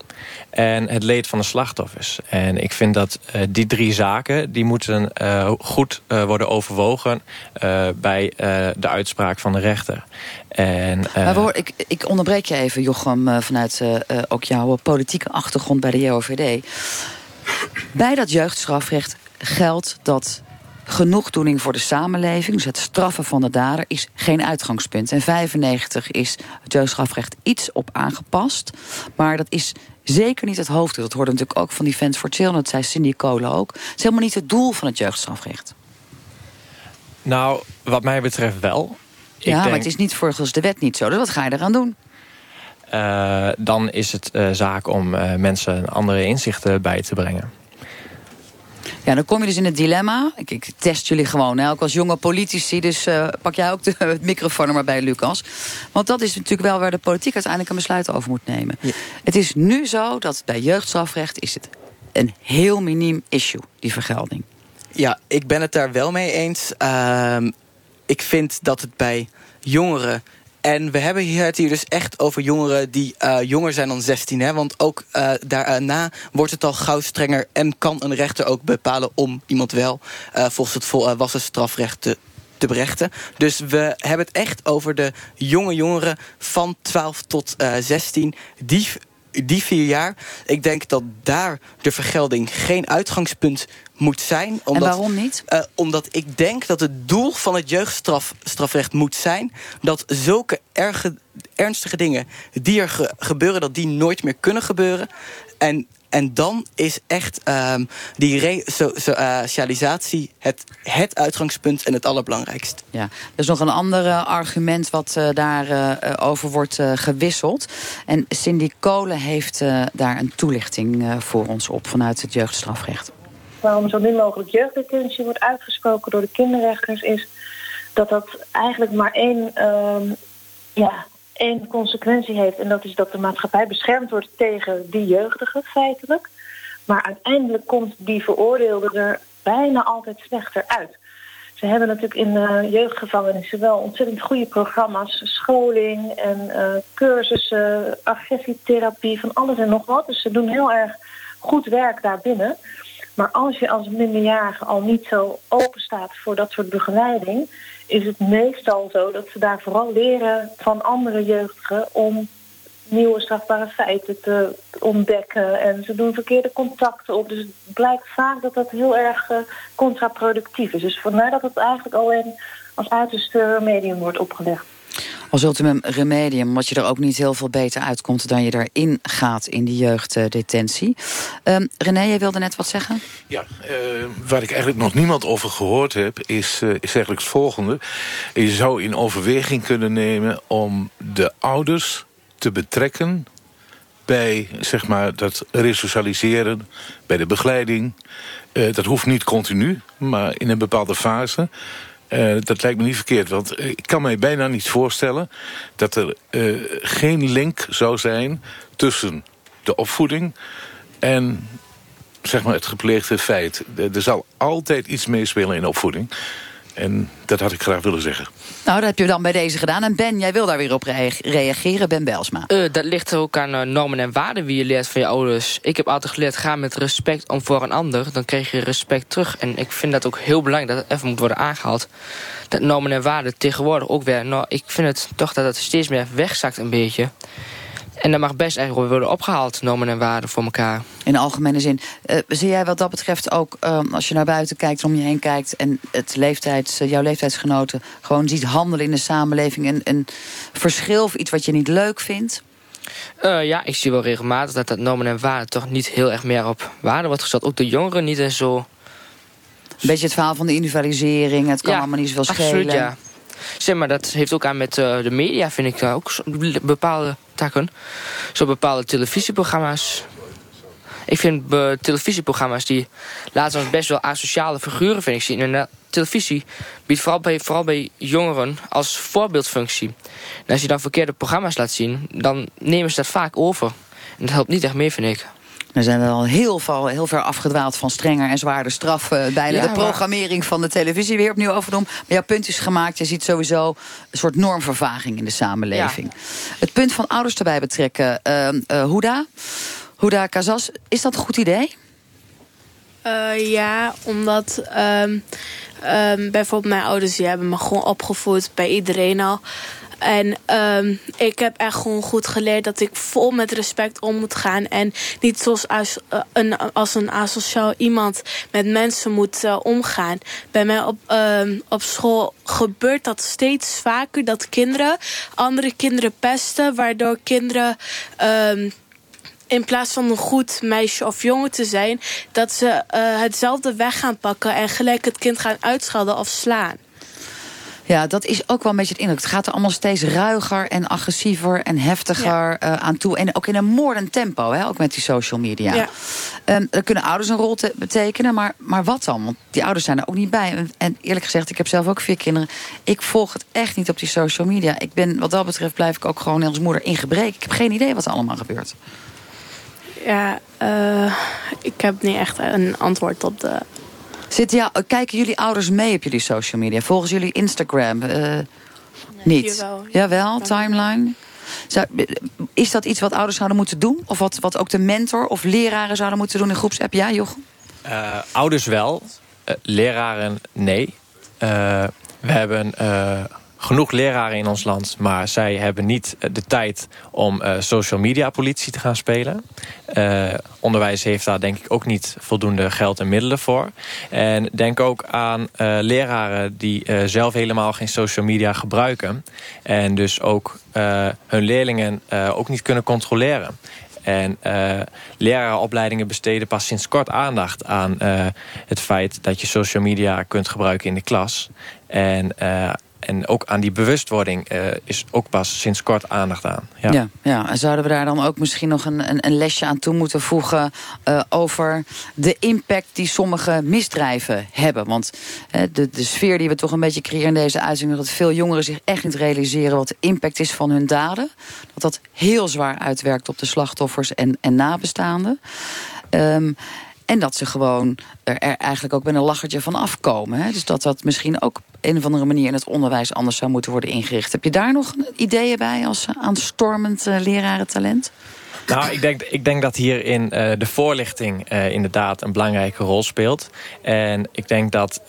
en het leed van de slachtoffers. En ik vind dat uh, die drie zaken... die moeten uh, goed uh, worden overwogen bij de uitspraak van de rechter. En, maar hoor, ik, ik onderbreek je even, Jochem... vanuit ook jouw politieke achtergrond bij de JOVD. Bij dat jeugdstrafrecht geldt dat genoegdoening voor de samenleving... dus het straffen van de dader, is geen uitgangspunt. En 95 is het jeugdstrafrecht iets op aangepast. Maar dat is zeker niet het hoofddoel. Dat hoorde natuurlijk ook van die Fans for Children. Dat zei Cindy Kolen ook. Het is helemaal niet het doel van het jeugdstrafrecht. Nou, wat mij betreft wel. Ik ja, denk... maar het is niet volgens de wet niet zo. Dus wat ga je eraan doen? Uh, dan is het uh, zaak om uh, mensen andere inzichten bij te brengen. Ja, dan kom je dus in het dilemma. Ik, ik test jullie gewoon, hè, ook als jonge politici. Dus uh, pak jij ook de, <laughs> het microfoon er maar bij, Lucas. Want dat is natuurlijk wel waar de politiek uiteindelijk een besluit over moet nemen. Ja. Het is nu zo dat bij jeugdstrafrecht is het een heel miniem issue, die vergelding. Ja, ik ben het daar wel mee eens. Ehm, ik vind dat het bij jongeren. En we hebben het hier dus echt over jongeren die uh, jonger zijn dan 16. Hè? Want ook uh, daarna wordt het al gauw strenger en kan een rechter ook bepalen om iemand wel volgens het volwassen strafrecht te, te berechten. Dus we hebben het echt over de jonge jongeren van 12 tot 16 die die vier jaar. Ik denk dat daar de vergelding geen uitgangspunt moet zijn. Omdat, en waarom niet? Uh, omdat ik denk dat het doel van het jeugdstrafrecht moet zijn... dat zulke erge, ernstige dingen die er ge gebeuren... dat die nooit meer kunnen gebeuren. En en dan is echt um, die resocialisatie het, het uitgangspunt en het allerbelangrijkst. Ja, er is nog een ander uh, argument wat uh, daarover uh, over wordt gewisseld. En Cindy Kolen heeft daar een toelichting voor ons op vanuit het jeugdstrafrecht. Waarom zo min mogelijk jeugddetentie wordt uitgesproken door de kinderrechters... is dat dat eigenlijk maar één um, ja, één consequentie heeft. En dat is dat de maatschappij beschermd wordt tegen die jeugdigen, feitelijk. Maar uiteindelijk komt die veroordeelde er bijna altijd slechter uit. Ze hebben natuurlijk in de jeugdgevangenissen wel ontzettend goede programma's. Scholing en uh, cursussen, agressietherapie, van alles en nog wat. Dus ze doen heel erg goed werk daarbinnen. Maar als je als minderjarige al niet zo open staat voor dat soort begeleiding is het meestal zo dat ze daar vooral leren van andere jeugdigen om nieuwe strafbare feiten te ontdekken. En ze doen verkeerde contacten op. Dus het blijkt vaak dat dat heel erg uh, contraproductief is. Dus vandaar dat het eigenlijk alleen als uiterste medium wordt opgelegd als ultimum remedium... wat je er ook niet heel veel beter uitkomt dan je erin gaat in die jeugddetentie. Um, René, jij wilde net wat zeggen? Ja, uh, waar ik eigenlijk nog niemand over gehoord heb... Is, uh, is eigenlijk het volgende. Je zou in overweging kunnen nemen om de ouders te betrekken bij zeg maar, dat resocialiseren, bij de begeleiding. Uh, dat hoeft niet continu, maar in een bepaalde fase. Uh, dat lijkt me niet verkeerd, want ik kan mij bijna niet voorstellen... dat er uh, geen link zou zijn tussen de opvoeding en zeg maar, het gepleegde feit. Er zal altijd iets meespelen in opvoeding. En dat had ik graag willen zeggen. Nou, dat heb je dan bij deze gedaan. En Ben, jij wil daar weer op reageren, Ben Belsma. Uh, dat ligt ook aan uh, normen en waarden wie je leert van je ouders. Ik heb altijd geleerd, ga met respect om voor een ander. Dan krijg je respect terug. En ik vind dat ook heel belangrijk dat het even moet worden aangehaald. Dat normen en waarden tegenwoordig ook weer... Nou, ik vind het toch dat het steeds meer wegzakt een beetje. En dat mag best eigenlijk worden opgehaald, normen en waarden voor elkaar. In de algemene zin. Uh, zie jij wat dat betreft ook, uh, als je naar buiten kijkt, om je heen kijkt... en het leeftijds, uh, jouw leeftijdsgenoten gewoon ziet handelen in de samenleving... een, een verschil of iets wat je niet leuk vindt? ja, ik zie wel regelmatig dat dat normen en waarden... toch niet heel erg meer op waarde wordt gesteld. Ook de jongeren niet en zo. Een beetje het verhaal van de individualisering. Het kan allemaal niet zoveel schelen. Absoluut, ja. Zeg maar, dat heeft ook aan met uh, de media, vind ik ook bepaalde takken. Zo bepaalde televisieprogramma's. Ik vind uh, televisieprogramma's die laten ons best wel asociale figuren vind ik zien. En uh, televisie biedt vooral bij, vooral bij jongeren als voorbeeldfunctie. En als je dan verkeerde programma's laat zien, dan nemen ze dat vaak over. En dat helpt niet echt meer, vind ik. Er zijn wel heel, veel, heel ver afgedwaald van strenger en zwaarder straffen. Bijna ja, de programmering van de televisie weer opnieuw overnomen. Maar jouw punt is gemaakt. Je ziet sowieso een soort normvervaging in de samenleving. Ja. Het punt van ouders erbij betrekken. Uh, uh, Huda, Huda Kazas, is dat een goed idee? Uh, ja, omdat um, um, bijvoorbeeld mijn ouders die hebben me gewoon opgevoed bij iedereen al. En um, ik heb echt gewoon goed geleerd dat ik vol met respect om moet gaan. En niet zoals als, uh, een, als een asociaal iemand met mensen moet uh, omgaan. Bij mij op, uh, op school gebeurt dat steeds vaker. Dat kinderen andere kinderen pesten. Waardoor kinderen... Um, in plaats van een goed meisje of jongen te zijn... dat ze uh, hetzelfde weg gaan pakken en gelijk het kind gaan uitschelden of slaan. Ja, dat is ook wel een beetje het indruk. Het gaat er allemaal steeds ruiger en agressiever en heftiger ja. uh, aan toe. En ook in een moordend tempo, hè, ook met die social media. Ja. Um, er kunnen ouders een rol te betekenen, maar, maar wat dan? Want die ouders zijn er ook niet bij. En eerlijk gezegd, ik heb zelf ook vier kinderen. Ik volg het echt niet op die social media. Ik ben, wat dat betreft, blijf ik ook gewoon als moeder in gebrek. Ik heb geen idee wat er allemaal gebeurt. Ja, uh, ik heb niet echt een antwoord op de... Zit, ja, kijken jullie ouders mee op jullie social media? Volgens jullie Instagram? Uh, niet? Jawel, Jawel, timeline? Is dat iets wat ouders zouden moeten doen? Of wat, wat ook de mentor of leraren zouden moeten doen in groepsapp? Ja, Jochem? Uh, ouders wel, uh, leraren nee. Uh, we hebben genoeg leraren in ons land... maar zij hebben niet de tijd om social media politie te gaan spelen. onderwijs heeft daar denk ik ook niet voldoende geld en middelen voor. En denk ook aan leraren die zelf helemaal geen social media gebruiken... en dus ook hun leerlingen ook niet kunnen controleren. En lerarenopleidingen besteden pas sinds kort aandacht aan het feit dat je social media kunt gebruiken in de klas. En en ook aan die bewustwording uh, is ook pas sinds kort aandacht aan. Ja. ja. Ja, en zouden we daar dan ook misschien nog een, een, een lesje aan toe moeten voegen... Uh, over de impact die sommige misdrijven hebben? Want de, de sfeer die we toch een beetje creëren in deze uitzending... dat veel jongeren zich echt niet realiseren wat de impact is van hun daden. Dat dat heel zwaar uitwerkt op de slachtoffers en, en nabestaanden. Um, en dat ze gewoon er, eigenlijk ook met een lachertje van afkomen. Hè? Dus dat dat misschien ook op een of andere manier in het onderwijs anders zou moeten worden ingericht. Heb je daar nog ideeën bij als aanstormend uh, lerarentalent? Nou, ik denk, ik denk dat hierin uh, de voorlichting uh, inderdaad een belangrijke rol speelt. En ik denk dat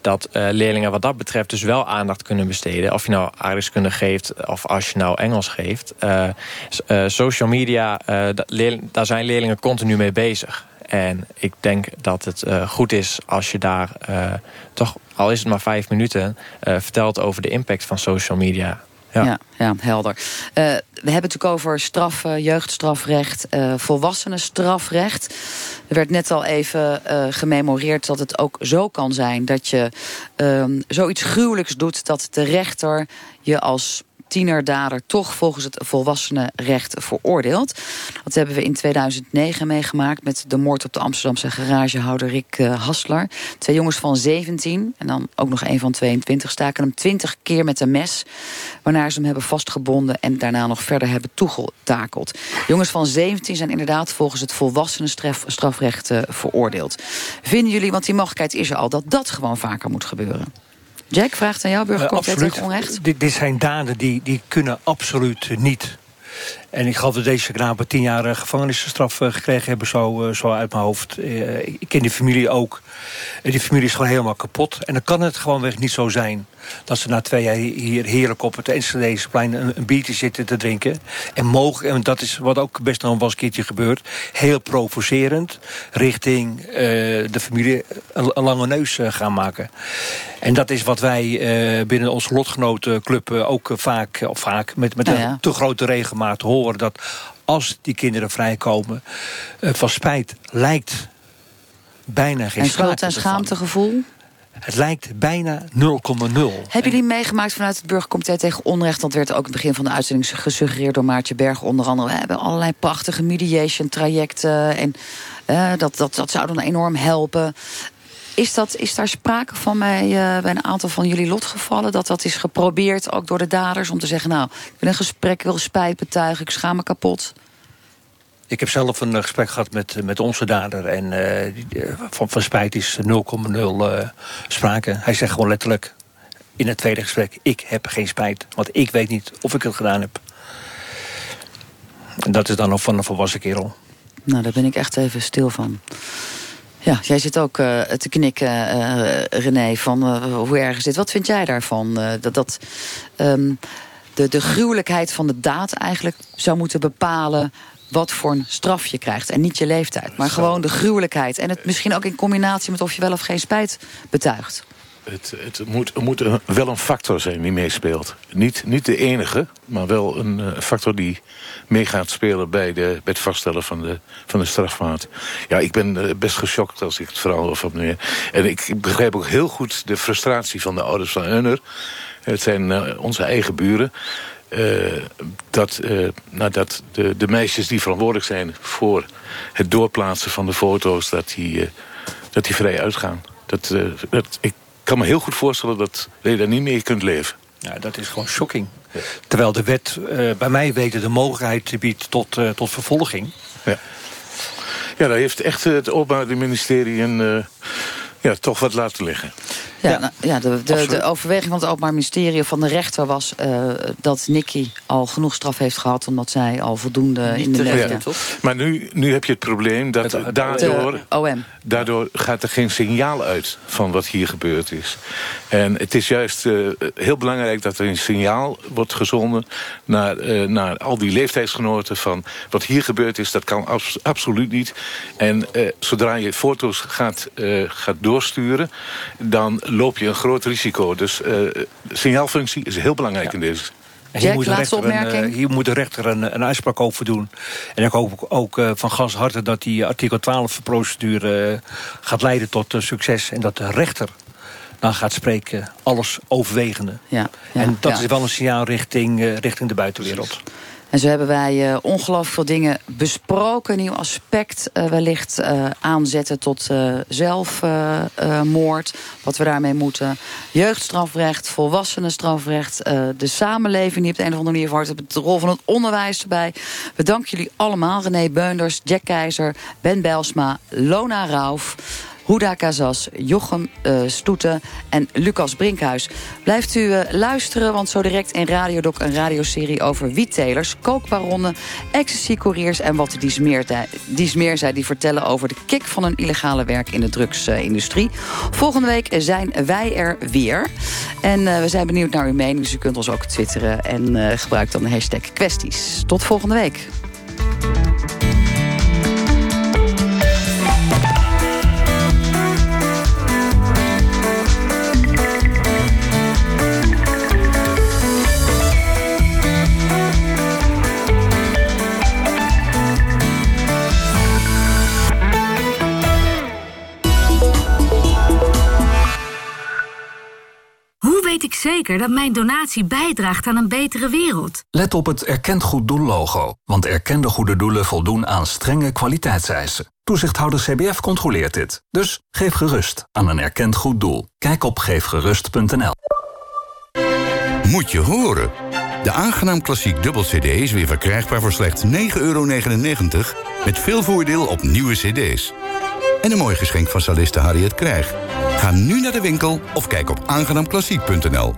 dat leerlingen wat dat betreft dus wel aandacht kunnen besteden. Of je nou aardrijkskunde geeft of als je nou Engels geeft. Social media, daar zijn leerlingen continu mee bezig. En ik denk dat het uh, goed is als je daar uh, toch, al is het maar vijf minuten, uh, vertelt over de impact van social media. Ja, ja, ja helder. we hebben het natuurlijk over straf, jeugdstrafrecht, volwassenenstrafrecht. Er werd net al even gememoreerd dat het ook zo kan zijn dat je ehm, zoiets gruwelijks doet dat de rechter je als tienerdader toch volgens het volwassenenrecht veroordeeld. Dat hebben we in 2009 meegemaakt met de moord op de Amsterdamse garagehouder Rick uh, Hassler. Twee jongens van 17 en dan ook nog een van 22 staken hem 20 keer met een mes. Waarna ze hem hebben vastgebonden en daarna nog verder hebben toegetakeld. Jongens van 17 zijn inderdaad volgens het volwassenenstrafrecht uh, veroordeeld. Vinden jullie, want die mogelijkheid is er al, dat dat gewoon vaker moet gebeuren? Jack vraagt aan jou, burgerconflict uh, tegen onrecht. Dit, dit zijn daden die, die kunnen absoluut niet. En ik geloof dat deze knapen tien jaar gevangenisstraf eh, gekregen hebben, zo, eh, zo uit mijn hoofd. Eh, ik ken die familie ook. Die familie is gewoon helemaal kapot. En dan kan het gewoonweg niet zo zijn dat ze na twee jaar hier heerlijk op het Enschedezeplein een, een biertje zitten te drinken. En mogen, en dat is wat ook best nog wel eens een keertje gebeurt, heel provocerend richting uh, de familie een, een, lange neus gaan maken. En dat is wat wij uh, binnen onze lotgenotenclub ook vaak, of vaak met, met nou ja. een te grote regelmaat horen. Dat als die kinderen vrijkomen, uh, van spijt lijkt bijna geen en schuld- en schaamtegevoel? Het lijkt bijna 0,0. Hebben jullie meegemaakt vanuit het Burgercomité tegen Onrecht? Dat werd ook in het begin van de uitzending gesuggereerd door Maartje Berg. Onder andere, we hebben allerlei prachtige mediation trajecten. En uh, dat, dat, dat zou dan enorm helpen. Is, dat, is daar sprake van bij, uh, bij een aantal van jullie lotgevallen? Dat dat is geprobeerd, ook door de daders, om te zeggen... nou, ik wil een gesprek, ik wil spijt betuigen, ik schaam me kapot. Ik heb zelf een gesprek gehad met, met onze dader. En uh, van, van spijt is 0,0 uh, sprake. Hij zegt gewoon letterlijk in het tweede gesprek... ik heb geen spijt, want ik weet niet of ik het gedaan heb. En dat is dan nog van een volwassen kerel. Nou, daar ben ik echt even stil van. Ja, jij zit ook uh, te knikken, uh, René, van uh, hoe erg is dit? Wat vind jij daarvan? dat dat um, de, de gruwelijkheid van de daad eigenlijk zou moeten bepalen wat voor een straf je krijgt. En niet je leeftijd, maar gewoon de gruwelijkheid. En het misschien ook in combinatie met of je wel of geen spijt betuigt. Het, het moet, een, wel een factor zijn die meespeelt. Niet, niet de enige, maar wel een uh, factor die mee gaat spelen... bij, de, bij het vaststellen van de, van de strafmaat. Ja, ik ben uh, best geschokt als ik het verhaal ervan neer. En ik, begrijp ook heel goed de frustratie van de ouders van Euner. Het zijn uh, onze eigen buren. dat, nou, dat de, de meisjes die verantwoordelijk zijn voor het doorplaatsen van de foto's... dat die, dat die vrij uitgaan. Dat, dat, ik kan me heel goed voorstellen dat je daar niet mee kunt leven. Ja, dat is gewoon shocking. Terwijl de wet uh, bij mij weten de mogelijkheid biedt tot, uh, tot vervolging. Ja. ja, daar heeft echt het Openbaar Ministerie een, uh, ja, toch wat laten liggen. Ja, ja. Nou, ja de, de, de, overweging van het Openbaar Ministerie van de rechter was uh, dat Nicky al genoeg straf heeft gehad, omdat zij al voldoende Niet in de media... Ja. Maar nu, nu heb je het probleem dat het, daardoor, OM. daardoor gaat er geen signaal uit van wat hier gebeurd is. En het is juist uh, heel belangrijk dat er een signaal wordt gezonden naar, uh, naar al die leeftijdsgenoten van wat hier gebeurd is, dat kan abs absoluut niet. En zodra je foto's gaat, gaat doorsturen, dan loop je een groot risico. Dus uh, signaalfunctie is heel belangrijk ja. in deze. En hier, moet de rechter een, uh, hier moet de rechter een, een uitspraak over doen. En ik hoop ook uh, van gas harte dat die artikel 12 procedure gaat leiden tot succes. En dat de rechter dan gaat spreken, alles overwegende. Ja, ja, en dat ja. is wel een signaal richting, richting de buitenwereld. En zo hebben wij uh, ongelooflijk veel dingen besproken. Nieuw aspect uh, wellicht uh, aanzetten tot zelfmoord. wat we daarmee moeten. Jeugdstrafrecht, volwassenenstrafrecht. de samenleving die op de een of andere manier. De rol van het onderwijs erbij. We danken jullie allemaal. René Beunders, Jack Keizer, Ben Belsma, Lona Rauf. Huda Kazas, Jochem uh, Stoeten en Lucas Brinkhuis. Blijft u uh, luisteren, want zo direct in Radiodoc een radioserie over wiettelers, kookbaronnen, ecstasy-couriers en wat die smeer, die smeer zei, die vertellen over de kick van hun illegale werk in de drugsindustrie. Volgende week zijn wij er weer. En uh, we zijn benieuwd naar uw mening, dus u kunt ons ook twitteren en gebruik dan de hashtag kwesties. Tot volgende week. Zeker dat mijn donatie bijdraagt aan een betere wereld? Let op het Erkend Goed Doel logo. Want erkende goede doelen voldoen aan strenge kwaliteitseisen. Toezichthouder CBF controleert dit. Dus geef gerust aan een erkend goed doel. Kijk op geefgerust.nl. Moet je horen. De aangenaam klassiek dubbel CD is weer verkrijgbaar voor slechts 9,99 euro... met veel voordeel op nieuwe cd's. En een mooi geschenk van saliste Harriet Krijg. Ga nu naar de winkel of kijk op aangenaamklassiek.nl.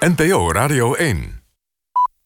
NPO Radio 1